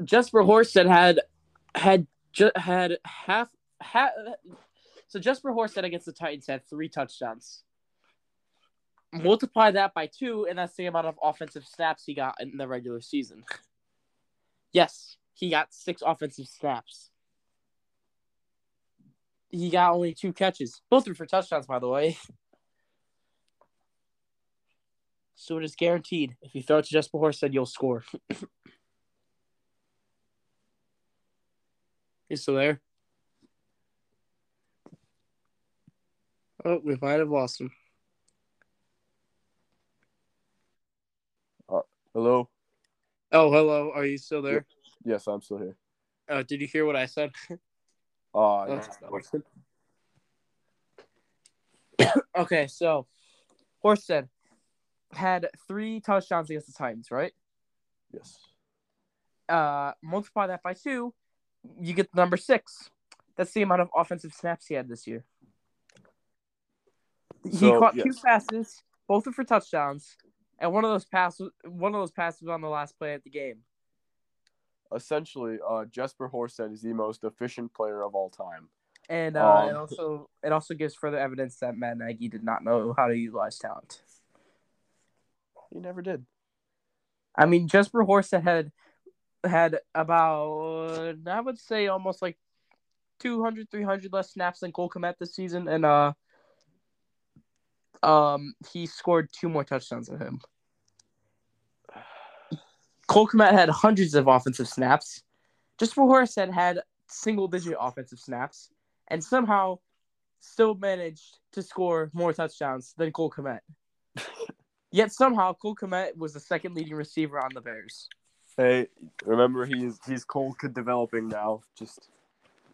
Jesper Horsted had had had half half. So Jesper Horsted against the Titans had three touchdowns. Multiply that by two, and that's the amount of offensive snaps he got in the regular season. yes, he got six offensive snaps. He got only two catches. Both were for touchdowns, by the way. So it is guaranteed. If you throw it to Jesper Horsted, you'll score. He's still there. Oh, we might have lost him. Hello. Oh, hello. Are you still there? Yes, I'm still here. Uh, did you hear what I said? Uh, Oh, yeah. okay, so Horsted had three touchdowns against the Titans, right? yes. Uh, multiply that by two, you get the number six. That's the amount of offensive snaps he had this year. he So, caught yes. two passes, both were for touchdowns, and one of those passes, one of those passes was on the last play of the game. Essentially, uh, Jesper Horsted is the most efficient player of all time. And uh, Um, it also it also gives further evidence that Matt Nagy did not know how to utilize talent. He never did. I mean, Jesper Horsted had had about I would say almost like 200, 300 less snaps than Cole Kmet this season, and uh, um, he scored two more touchdowns than him. Cole Kmet had hundreds of offensive snaps. Jesper Horsted had single digit offensive snaps, and somehow still managed to score more touchdowns than Cole Kmet. Yet somehow Cole Kmet was the second leading receiver on the Bears. Hey, remember he's he's cold developing now. Just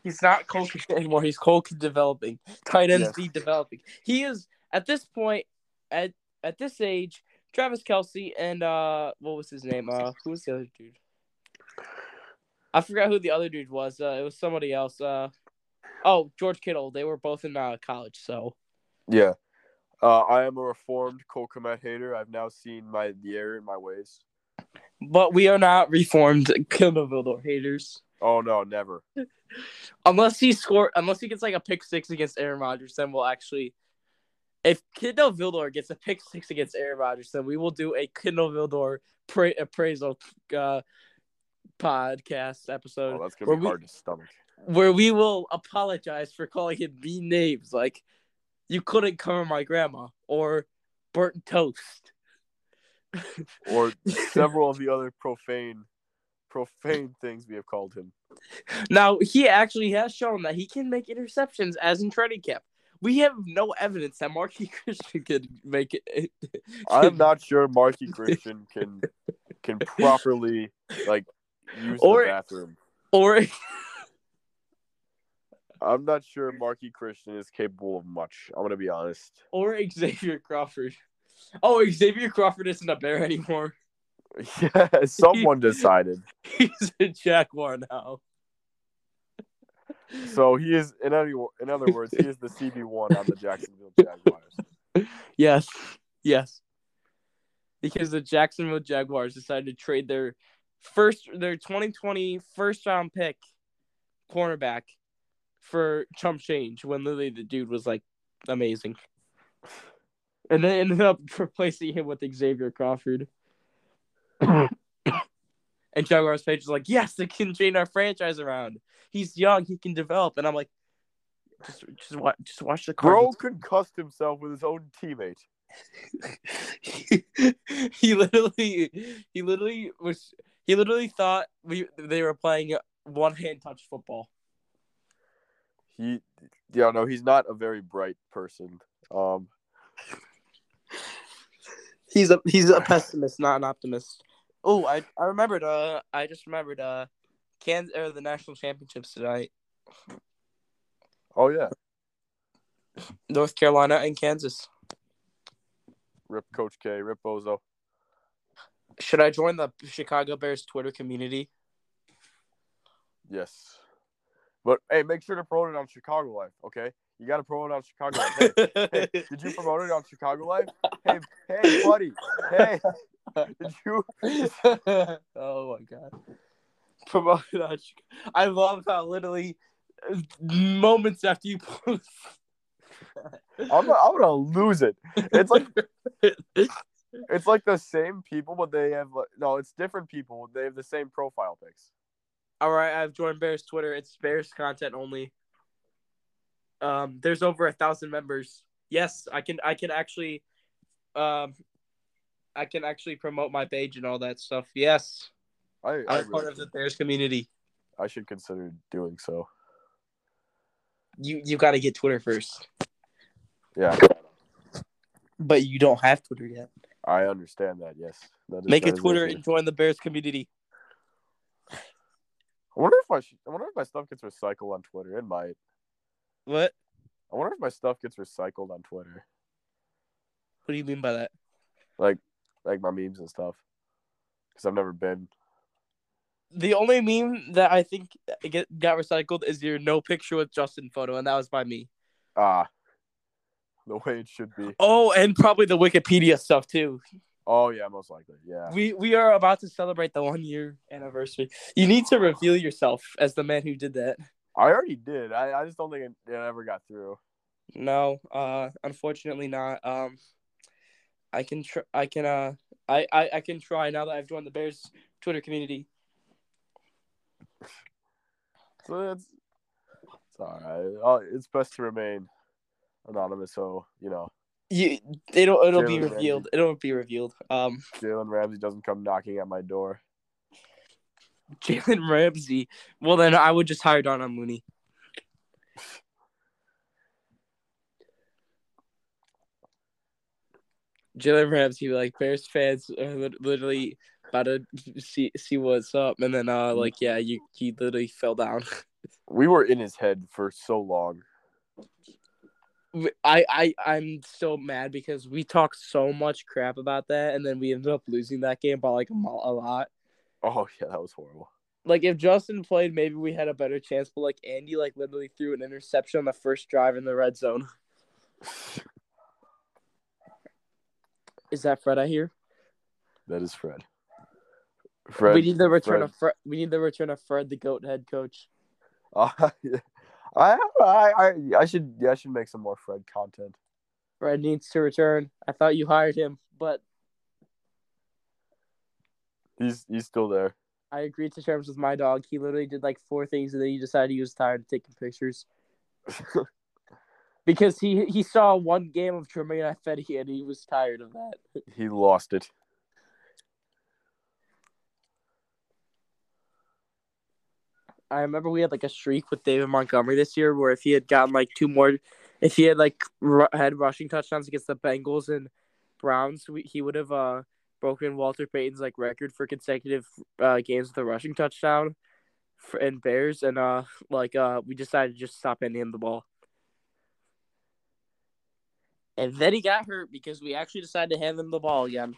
He's not Cole anymore. He's Cole developing. Tight ends Yes. developing. He is at this point at at this age. Travis Kelce and uh, what was his name? Uh, who was the other dude? I forgot who the other dude was. Uh, it was somebody else. Uh, oh, George Kittle. They were both in uh, college. So yeah. Uh, I am a reformed Cole Kmet hater. I've now seen my the error in my ways. but we are not reformed Kindle Vildor haters. Oh no, never. Unless he score, unless he gets like a pick six against Aaron Rodgers, then we'll actually. If Kindle Vildor gets a pick six against Aaron Rodgers, then we will do a Kindle Vildor pra- appraisal uh, podcast episode Oh, that's where gonna be we- hard to stomach. where we will apologize for calling him mean names like "you couldn't cover my grandma" or "burnt toast." Or several of the other profane, profane things we have called him. Now he actually has shown that he can make interceptions as in training camp. We have no evidence that Marky Christian could make it. I'm not sure Marqui Christian can can properly like use Or- the bathroom. or I'm not sure Marqui Christian is capable of much. I'm gonna be honest. or Xavier Crawford. Oh, Xavier Crawford isn't a bear anymore. Yeah, someone decided. He's a Jaguar now. So he is in any in other words, he is the CB one on the Jacksonville Jaguars. Yes, yes. Because the Jacksonville Jaguars decided to trade their first, their 2020 first round pick cornerback for chump change when literally the dude was like amazing. And they ended up replacing him with Xavier Crawford. and Jaguars page was like, yes, they can change our franchise around. He's young, he can develop. And I'm like, just, just watch, just watch the Bro Cardinals. concussed himself with his own teammate. he literally he literally was he literally thought we they were playing one hand touch football. He, yeah, no, he's not a very bright person. Um, He's a he's a pessimist, not an optimist. Oh, I I remembered uh I just remembered uh Kansas or the national championships tonight. oh yeah, North Carolina and Kansas. rip Coach K, rip Bozo. Should I join the Chicago Bears Twitter community? Yes, But hey, make sure to promote it on Chicago Life, okay? You got to promote it on Chicago Life. Hey, hey, did you promote it on Chicago Life? Hey, hey, buddy. Hey, did you? oh my god. Promoted on Chicago. I love how literally moments after you post. I'm, gonna- I'm gonna lose it. It's like it's like the same people, but they have no. It's different people. They have the same profile pics. All right, I've joined Bears Twitter. It's Bears content only. Um, there's over a thousand members. Yes, I can. I can actually, um, I can actually promote my page and all that stuff. Yes, I I, I'm part of the Bears community. I should consider doing so. You you got to get Twitter first, Yeah, but you don't have Twitter yet. I understand that. Yes, that is, Make that a Twitter and join the Bears community. I wonder if I should, I wonder if my stuff gets recycled on Twitter. It might. What? I wonder if my stuff gets recycled on Twitter, What do you mean by that? like like my memes and stuff. Because I've never been. The only meme that I think get got recycled is your no picture with Justin photo, and that was by me. Ah, the way it should be. Oh, and probably the Wikipedia stuff too. Oh yeah, most likely. Yeah. We we are about to celebrate the one year anniversary. You need to reveal yourself as the man who did that. I already did. I, I just don't think it, it ever got through. No, uh, unfortunately not. Um, I can tr- I can uh I, I I can try now that I've joined the Bears Twitter community. So it's it's all right. It's best to remain anonymous. So you know, You it'll it'll be Jalen Ramsey. revealed. It'll be revealed. Um, Jalen Ramsey doesn't come knocking at my door. Jalen Ramsey. Well, then I would just hire Darnell Mooney. Jalen Ramsey, like Bears fans, are literally about to see see what's up, and then uh, like yeah, you he literally fell down. We were in his head for so long. I I I'm still mad because we talked so much crap about that, and then we ended up losing that game by like a, a lot. Oh yeah, that was horrible. like if Justin played, maybe we had a better chance. But like Andy, like literally threw an interception on the first drive in the red zone. Is that Fred I hear? That is Fred. Fred. we need the return Fred. of Fred. We need the return of Fred, the goat head coach. Uh, I, I I I should yeah, I should make some more Fred content. Fred needs to return. I thought you hired him, but He's he's still there. I agreed to terms with my dog. He literally did like four things, and then he decided he was tired of taking pictures because he he saw one game of Germain Ifedi and he was tired of that. he lost it. I remember we had like a streak with David Montgomery this year where if he had gotten like two more, if he had like ru- had rushing touchdowns against the Bengals and Browns, we, he would have uh broken Walter Payton's like record for consecutive uh games with a rushing touchdown for in Bears and uh like uh we decided to just stop handing him the ball. And then he got hurt because we actually decided to hand him the ball again.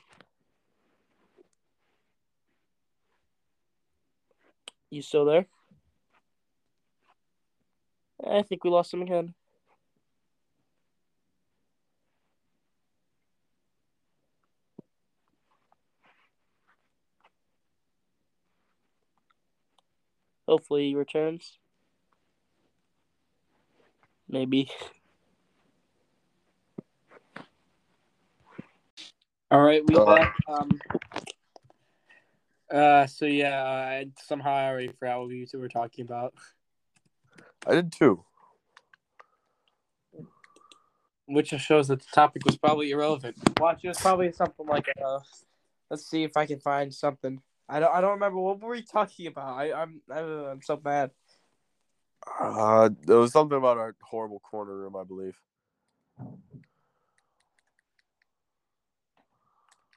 You still there? I think we lost him again. Hopefully he returns. Maybe. All right, we back. Um. Uh. So yeah, I somehow I already forgot what you two were talking about. I did too. which shows that the topic was probably irrelevant. Watch, it was probably something like, uh, let's see if I can find something. I don't, I don't remember what were we talking about. I, I'm, I, I'm so bad. Uh, there was something about our horrible corner room, I believe.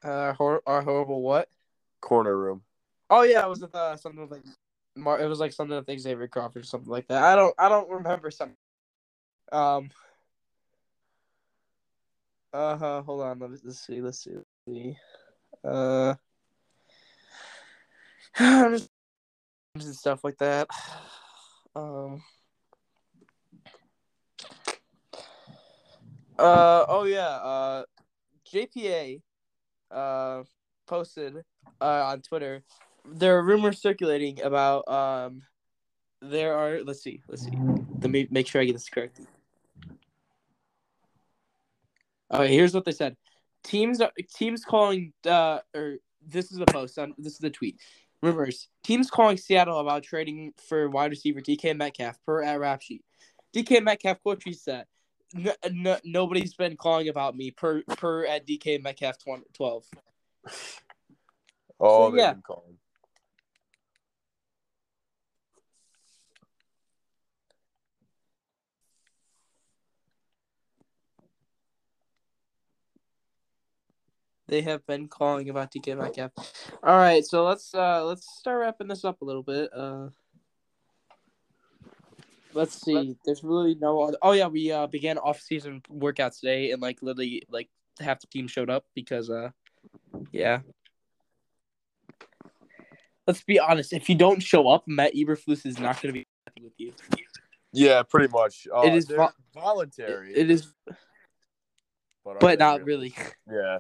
Uh, hor- our horrible what? Corner room. Oh yeah, it was with, uh, something like, Mar- it was like something with Xavier Crawford or something like that. I don't I don't remember something. Um. Uh huh. Hold on. Let's, let's see. Let's see. Let's see. Uh. and stuff like that. Um. Uh oh yeah. Uh, JPA. Uh, posted uh, on Twitter there are rumors circulating about um, there are. Let's see. Let's see. Let me make sure I get this correct. Okay, here's what they said. Teams teams calling uh or this is the post on this is the tweet. Rumors. Teams calling Seattle about trading for wide receiver DK Metcalf per at rap sheet. DK Metcalf quote tweets that n- n- nobody's been calling about me per per at DK Metcalf 20, 12. Oh, So, yeah. been calling. They have been calling about DK Metcalf. All right, so let's uh let's start wrapping this up a little bit. Uh Let's see. There's really no other. Oh yeah, we uh began off-season workouts today, and like literally like half the team showed up because uh yeah. Let's be honest. If you don't show up, Matt Eberflus is not going to be happy with you. Yeah, pretty much. Uh, It is vo- voluntary, It is, but, but they not really. Yeah.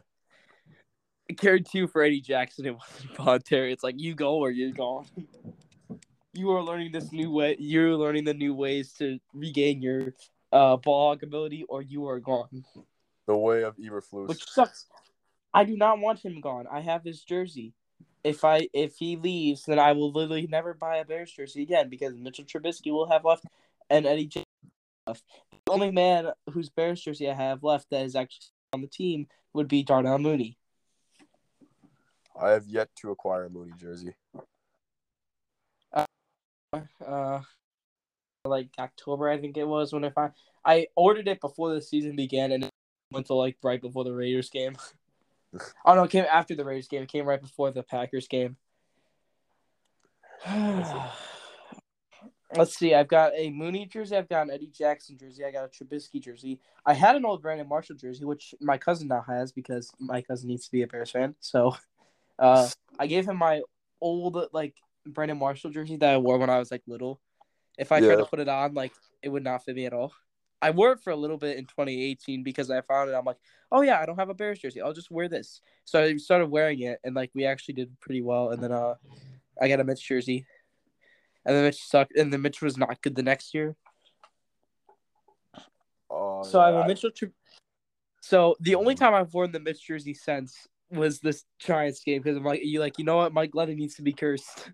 Carried two for Eddie Jackson. It wasn't voluntary. It's like you go or you're gone. You are learning this new way. You're learning the new ways to regain your uh, ball ability, or you are gone. The way of Eberflus. Which sucks. I do not want him gone. I have his jersey. If I if he leaves, then I will literally never buy a Bears jersey again because Mitchell Trubisky will have left and Eddie Jackson left. The only man whose Bears jersey I have left that is actually on the team would be Darnell Mooney. I have yet to acquire a Mooney jersey. uh like October I think it was when I I ordered it before the season began and it went to like right before the Raiders game. oh no, it came after the Raiders game. It came right before the Packers game. Let's see. I've got a Mooney jersey. I've got an Eddie Jackson jersey. I got a Trubisky jersey. I had an old Brandon Marshall jersey, which my cousin now has because my cousin needs to be a Bears fan. So, uh, I gave him my old like Brandon Marshall jersey that I wore when I was like little. If I tried to put it on, like it would not fit me at all. I wore it for a little bit in 2018 because I found it. I'm like, oh yeah, I don't have a Bears jersey. I'll just wear this. So I started wearing it, and like we actually did pretty well. And then uh, I got a Mitch jersey, and then Mitch sucked, and then Mitch was not good the next year. Oh, So I have a Mitchell. Tru- so the only time I've worn the Mitch jersey since was this Giants game because I'm like, you like, you know what, Mike Glennon needs to be cursed.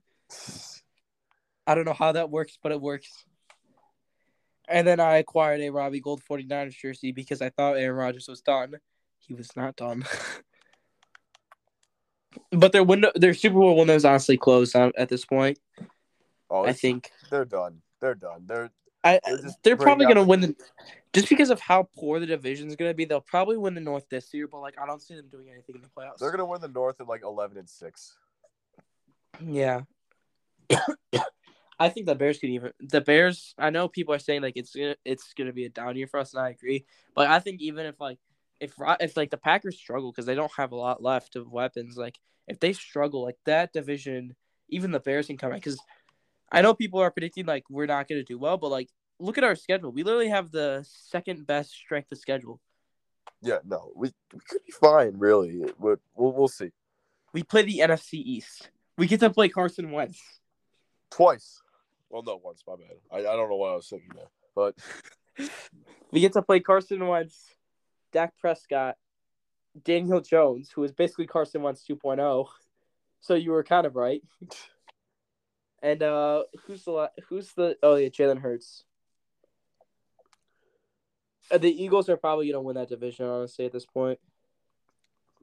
I don't know how that works, but it works. And then I acquired a Robbie Gould 49ers jersey because I thought Aaron Rodgers was done. He was not done. but their window, their Super Bowl window is honestly closed at at this point. oh, I think they're done. They're done. They're I They're they're probably gonna win the just because of how poor the division is gonna be. They'll probably win the North this year, but like I don't see them doing anything in the playoffs. they're gonna win the North at like eleven and six. Yeah. I think the Bears could even the Bears. I know people are saying like it's gonna it's gonna be a down year for us, and I agree. But I think even if like if if like the Packers struggle because they don't have a lot left of weapons, like if they struggle, like that division, even the Bears can come out. Because I know people are predicting like we're not gonna do well, but like look at our schedule. We literally have the second best strength of schedule. Yeah, no, we we could be fine, really. But we'll we'll see. We play the NFC East. We get to play Carson Wentz. Twice. Well, no, once. My bad. I, I don't know what I was thinking there, but We get to play Carson Wentz, Dak Prescott, Daniel Jones, who is basically Carson Wentz 2.0. So you were kind of right. And uh, who's the who's the oh yeah Jalen Hurts. Uh, the Eagles are probably gonna win that division honestly at this point.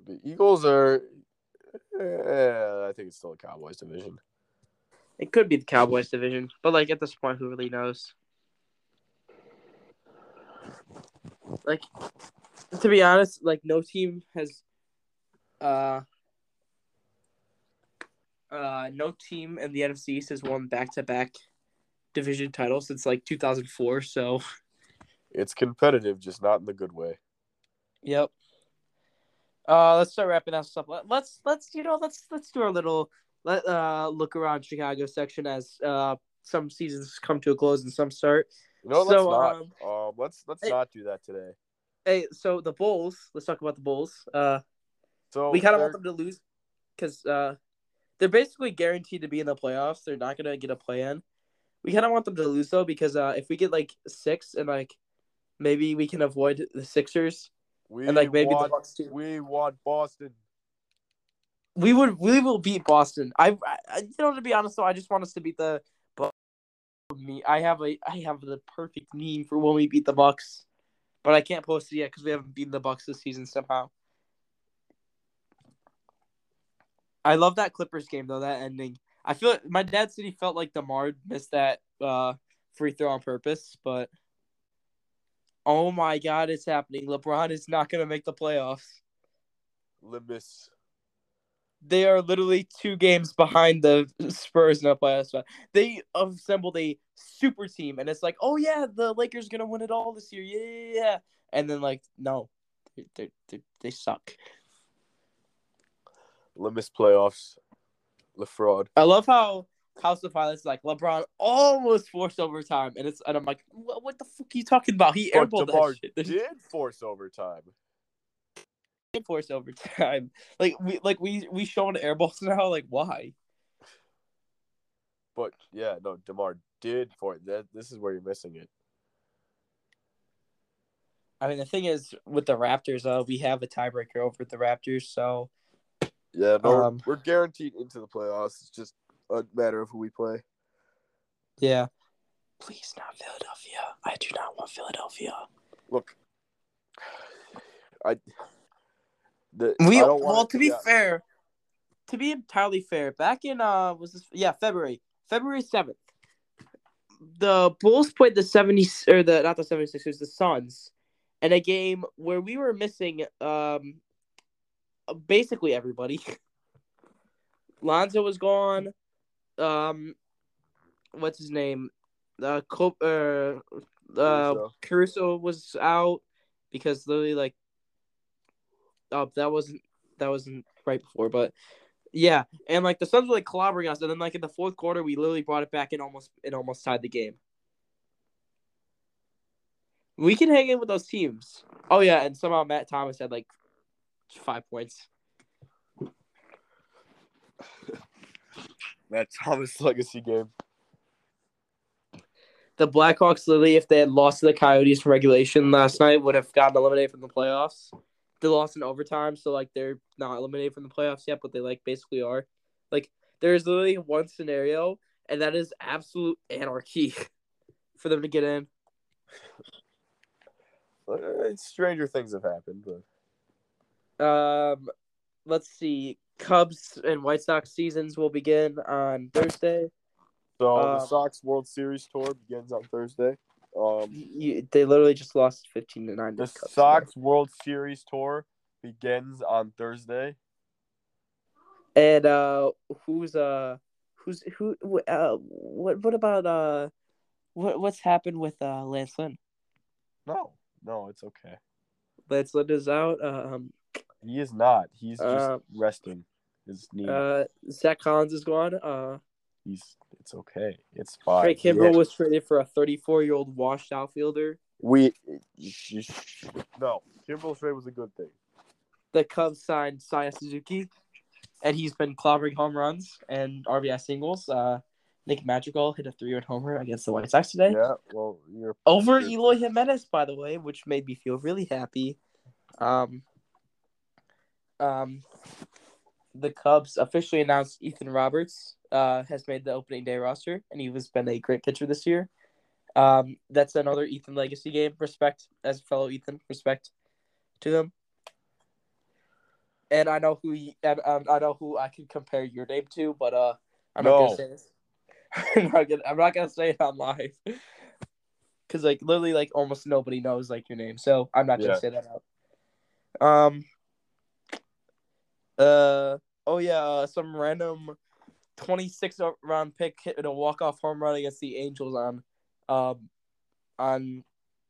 the Eagles are. Eh, I think it's still a Cowboys division. It could be the Cowboys division, but like at this point, who really knows? Like, to be honest, like no team has, uh, uh, no team in the NFC East has won back to back division titles since like 2004. So, It's competitive, just not in the good way. yep. Uh, let's start wrapping up stuff. Let, let's let's you know let's let's do our little let uh look around Chicago section as uh some seasons come to a close and some start. No, let's not. um, Um, let's let's hey- not do that today. Hey, so the Bulls. Let's talk about the Bulls. Uh, So we kind of want them to lose because uh, they're basically guaranteed to be in the playoffs. They're not gonna get a play in. We kind of want them to lose though because uh, if we get like six and like maybe we can avoid the Sixers we and like maybe want, the Bucks too. we want Boston. We would we will beat Boston. I, I you know to be honest though, I just want us to beat the. Me, I have a I have the perfect meme for when we beat the Bucks, but I can't post it yet because we haven't beaten the Bucks this season somehow. I love that Clippers game though. That ending. I feel like my dad said he felt like Demar missed that uh, free throw on purpose, but oh my god, it's happening! LeBron is not gonna make the playoffs. Limbus. They are literally two games behind the Spurs in the playoffs. spot. They assembled a super team, and it's like, oh yeah, the Lakers gonna win it all this year, yeah, yeah, yeah. And then like, no, they they they, suck. Limbus playoffs. LeFraud. I love how House of Violence like LeBron almost forced overtime, and it's and I'm like, what, what the fuck are you talking about? He airballed that shit. Did force overtime. no force overtime. Like we like we we showing airballs now. Like why? But yeah, no, Demar did for that. This is where you're missing it. I mean, the thing is with the Raptors, uh, we have a tiebreaker over the Raptors, so Yeah, no, Um, we're guaranteed into the playoffs. It's just a matter of who we play. yeah. Please not Philadelphia. I do not want Philadelphia. Look, I. The, We I don't well, wanna- be yeah, fair, to be entirely fair, back in uh was this yeah February February seventh, the Bulls played the seventy or the not the 76ers the Suns, in a game where we were missing um basically everybody. Lonzo was gone. Um, what's his name? Uh, Cop- uh, uh, Caruso. Caruso was out because literally like oh that wasn't that wasn't right before but yeah and like the Suns were like clobbering us and then like in the fourth quarter we literally brought it back and almost and almost tied the game. We can hang in with those teams. Oh yeah, and somehow Matt Thomas had like five points. Matt Thomas legacy game. The Blackhawks literally, if they had lost to the Coyotes in regulation last night, would have gotten eliminated from the playoffs. They lost in overtime, so like they're not eliminated from the playoffs yet, but they like basically are. Like there's literally one scenario, and that is absolute anarchy for them to get in. Uh, Stranger things have happened, but Um, let's see. Cubs and White Sox seasons will begin on Thursday. so the Um, Sox World Series tour begins on Thursday. Um, You, they literally just lost fifteen to nine. the Cubs Sox World Series tour begins on Thursday. And uh, who's uh, who's who? Uh, what what about uh, what what's happened with uh Lance Lynn? No, no, it's okay. Lance Lynn is out. Um, He is not. He's just Uh, resting his knee. uh, Zach Collins is gone. Uh, He's. It's okay. It's fine. Craig Kimbrel Yeah. was traded for a 34 year old washed outfielder. We. No, Kimbrel's trade was a good thing. the Cubs signed Seiya Suzuki, and he's been clobbering home runs and RBI singles. Uh, Nick Madrigal hit a three-run homer against the White Sox today Yeah. Well, you're over you're- Eloy Jimenez, by the way, which made me feel really happy. Um, um, the Cubs officially announced Ethan Roberts uh, has made the opening day roster, and he has been a great pitcher this year. Um, that's another Ethan legacy game. Respect as a fellow Ethan. Respect to him. And I know who he, and um, I know who I can compare your name to, but uh, I'm not gonna say this. I'm not gonna. I'm not gonna say it on live. Cause like literally like almost nobody knows like your name, so I'm not gonna Yeah. say that out. Um. Uh oh yeah, uh, some random 26 round pick hit in a walk off home run against the Angels on, um, on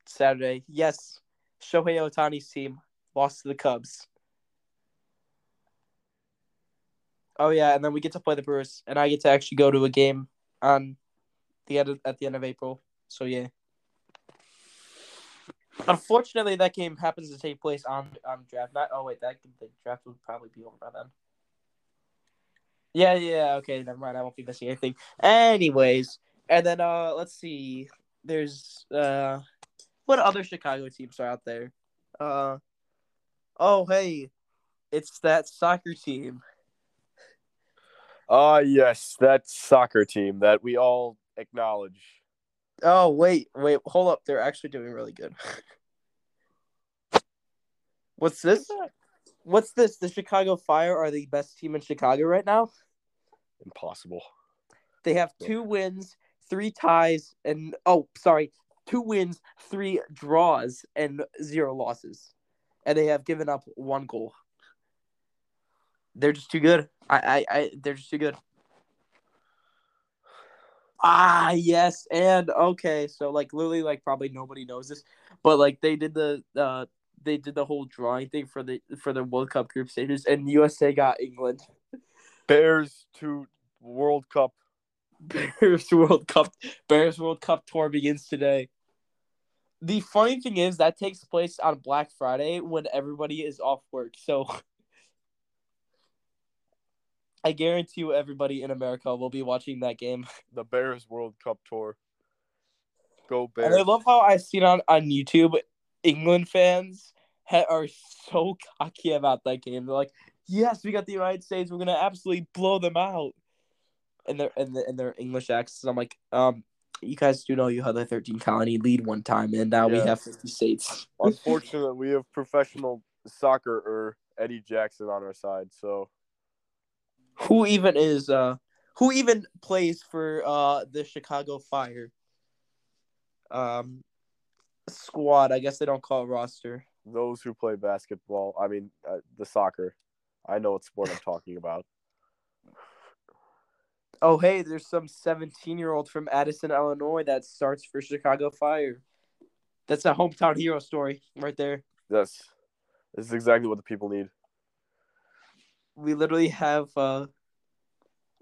Saturday. Yes, Shohei Ohtani's team lost to the Cubs. Oh yeah, and then we get to play the Brewers, and I get to actually go to a game on the end of, at the end of April. So yeah. Unfortunately, that game happens to take place on on draft night. Oh wait, that the draft would probably be over by then. Yeah, yeah, okay, never mind. I won't be missing anything. Anyways, and then uh, let's see. There's uh, what other Chicago teams are out there? Uh, oh hey, it's that soccer team. Ah, yes, that soccer team that we all acknowledge. Oh wait, wait, hold up. They're actually doing really good. What's this? What's this? The Chicago Fire are the best team in Chicago right now. Impossible. They have two wins, three ties, and oh, sorry, two wins, three draws, and zero losses. And they have given up one goal. They're just too good. I, I, I they're just too good. Ah, yes, and okay, so like literally, like probably nobody knows this, but like they did the uh they did the whole drawing thing for the for the World Cup group stages, and USA got England. Bears to World Cup. Bears World Cup Bears World Cup tour begins today. The funny thing is that takes place on Black Friday when everybody is off work. So I guarantee you everybody in America will be watching that game. The Bears World Cup tour. Go And Bears. I love how I seen on on YouTube England fans ha- are so cocky about that game. They're like, "Yes, we got the United States. We're gonna absolutely blow them out." And their and, the, and their English accents. I'm like, um, you guys do know you had the 13 colony lead one time, and now we have 50 states. Unfortunately, we have professional soccer or Eddie Jackson on our side, so who even is uh who even plays for uh the Chicago Fire um squad? I guess they don't call it roster. those who play basketball, I mean, uh, the soccer, I know what sport I'm talking about. Oh, hey, there's some 17 year old from Addison, Illinois that starts for Chicago Fire. That's a hometown hero story right there. That's this is exactly what the people need. We literally have, uh,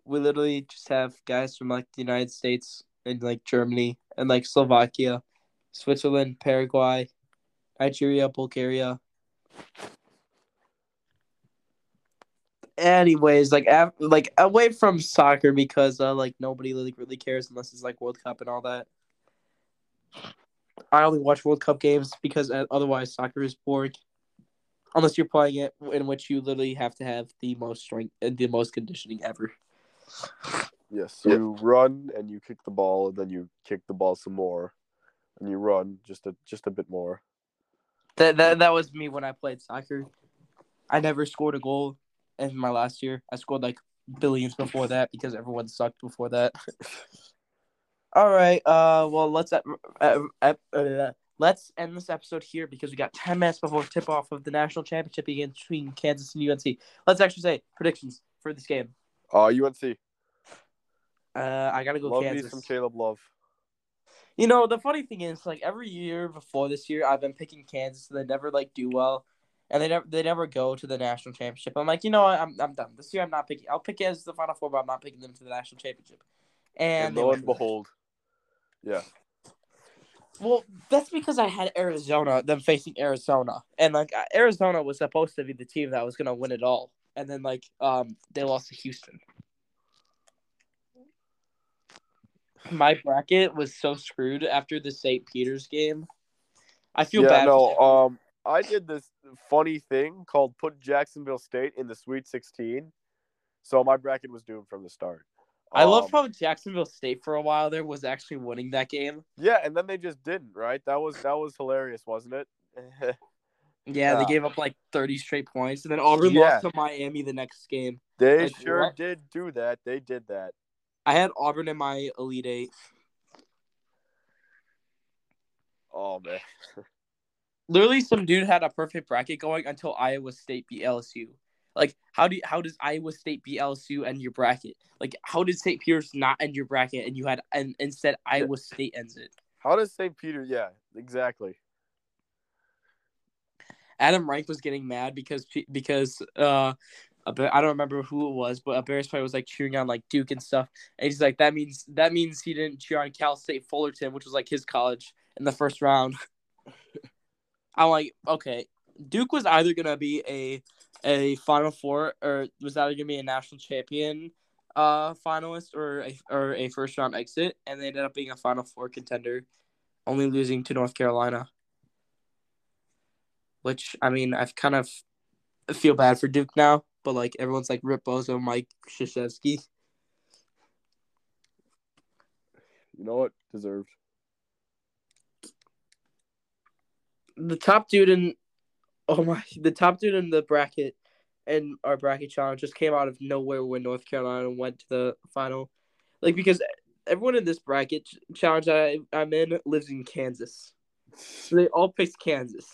we literally just have guys from like the United States and like Germany and like Slovakia, Switzerland, Paraguay, Nigeria, Bulgaria. Anyways, like af- like away from soccer because uh like nobody really really cares unless it's like World Cup and all that. I only watch World Cup games because uh, otherwise soccer is boring. Unless you're playing it in which you literally have to have the most strength and the most conditioning ever. Yes, you run and you kick the ball, and then you kick the ball some more, and you run just a just a bit more. That that that was me when I played soccer. I never scored a goal in my last year. I scored like billions before that because everyone sucked before that. All right. Uh. Well, let's uh, uh, uh, uh, let's end this episode here because we got ten minutes before tip off of the national championship against between Kansas and UNC. Let's actually say predictions for this game. Uh, UNC. Uh, I gotta go Love me some Caleb Love. You know, the funny thing is, like every year before this year, I've been picking Kansas, and they never like do well, and they never they never go to the national championship. I'm like, you know, what? I'm I'm done this year. I'm not picking. I'll pick Kansas the final four, but I'm not picking them to the national championship. And, And lo and behold, yeah, well, that's because I had Arizona, them facing Arizona, and like Arizona was supposed to be the team that was gonna win it all, and then like um they lost to Houston. My bracket was so screwed after the St. Peter's game. I feel yeah. bad. No, um, I did this funny thing called put Jacksonville State in the Sweet 16, so my bracket was doomed from the start. I love Um, how Jacksonville State for a while there was actually winning that game. Yeah, and then they just didn't. Right? That was that was hilarious, wasn't it? Yeah, they gave up like 30 straight points, and then Auburn Yeah. lost to Miami the next game. they Like, sure what? did do that. They did that. I had Auburn in my Elite Eight. Oh man. Literally, some dude had a perfect bracket going until Iowa State beat LSU. Like, how do you, how does Iowa State beat LSU end your bracket? Like, how did St. Peter's not end your bracket and you had and instead Iowa State ends it? How does St. Peter? Yeah, exactly. Adam Rank was getting mad because because uh I don't remember who it was, but a Bears player was like cheering on like Duke and stuff, and he's like that means that means he didn't cheer on Cal State Fullerton, which was like his college in the first round. I'm like, okay, Duke was either gonna be a a Final Four or was either gonna be a national champion uh finalist or a or a first round exit, and they ended up being a Final Four contender, only losing to North Carolina. Which I mean, I've kind of feel bad for Duke now, but like everyone's like Rip Bozo, Mike Krzyzewski. You know what? Deserved. The top dude in oh my the top dude in the bracket and our bracket challenge just came out of nowhere when North Carolina went to the final. Like because everyone in this bracket challenge I, I'm in lives in Kansas. So they all picked Kansas.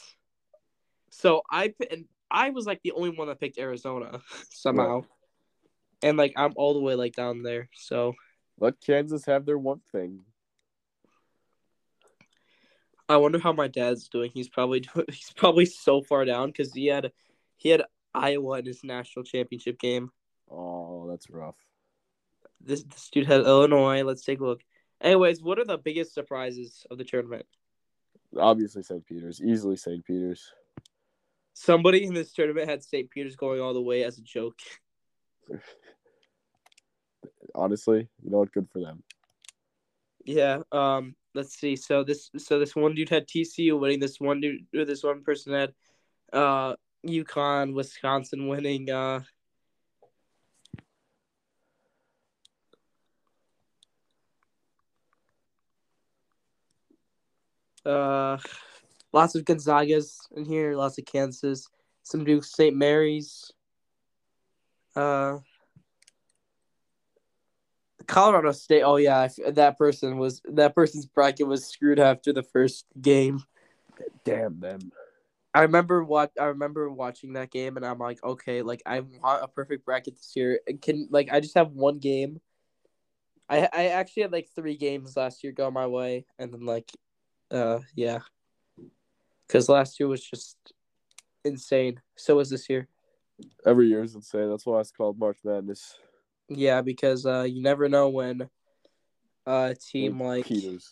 So I and I was like the only one that picked Arizona somehow. And like I'm all the way like down there. So Let Kansas have their one thing. I wonder how my dad's doing. He's probably doing, he's probably so far down because he had he had Iowa in his national championship game. Oh, that's rough. This this dude had Illinois. Let's take a look. Anyways, what are the biggest surprises of the tournament? Obviously, St. Peter's. Easily St. Peter's. Somebody in this tournament had St. Peter's going all the way as a joke. Honestly, you know what? Good for them. Yeah. Um. Let's see. So this so this one dude had TCU winning. This one dude. or This one person had, uh, UConn, Wisconsin winning. Uh. Uh, lots of Gonzagas in here. Lots of Kansas. Some Duke St. Mary's. Uh. Colorado State. Oh yeah, that person was that person's bracket was screwed after the first game. Damn them. I remember what I remember watching that game, and I'm like, okay, like I want a perfect bracket this year. Can like I just have one game. I I actually had like three games last year go my way, and then like, uh, yeah, because last year was just insane. So was this year. Every year is insane. That's why it's called March Madness. Yeah, because uh, you never know when uh, a team St. like Peter's.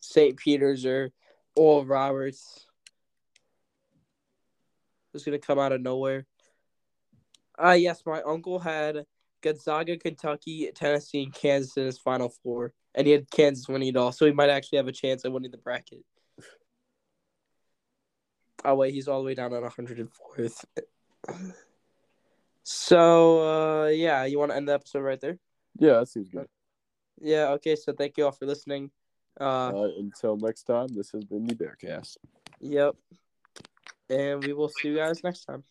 St. Peter's or Oral Roberts is gonna come out of nowhere. Ah, yes, my uncle had Gonzaga, Kentucky, Tennessee, and Kansas in his final four, and he had Kansas winning it all, so he might actually have a chance at winning the bracket. Oh wait, he's all the way down at 104th. So uh, yeah, you want to end the episode right there? Yeah, that seems good. Yeah. Okay. So thank you all for listening. Uh, Uh, until next time, this has been the Bearcast. yep. And we will see you guys next time.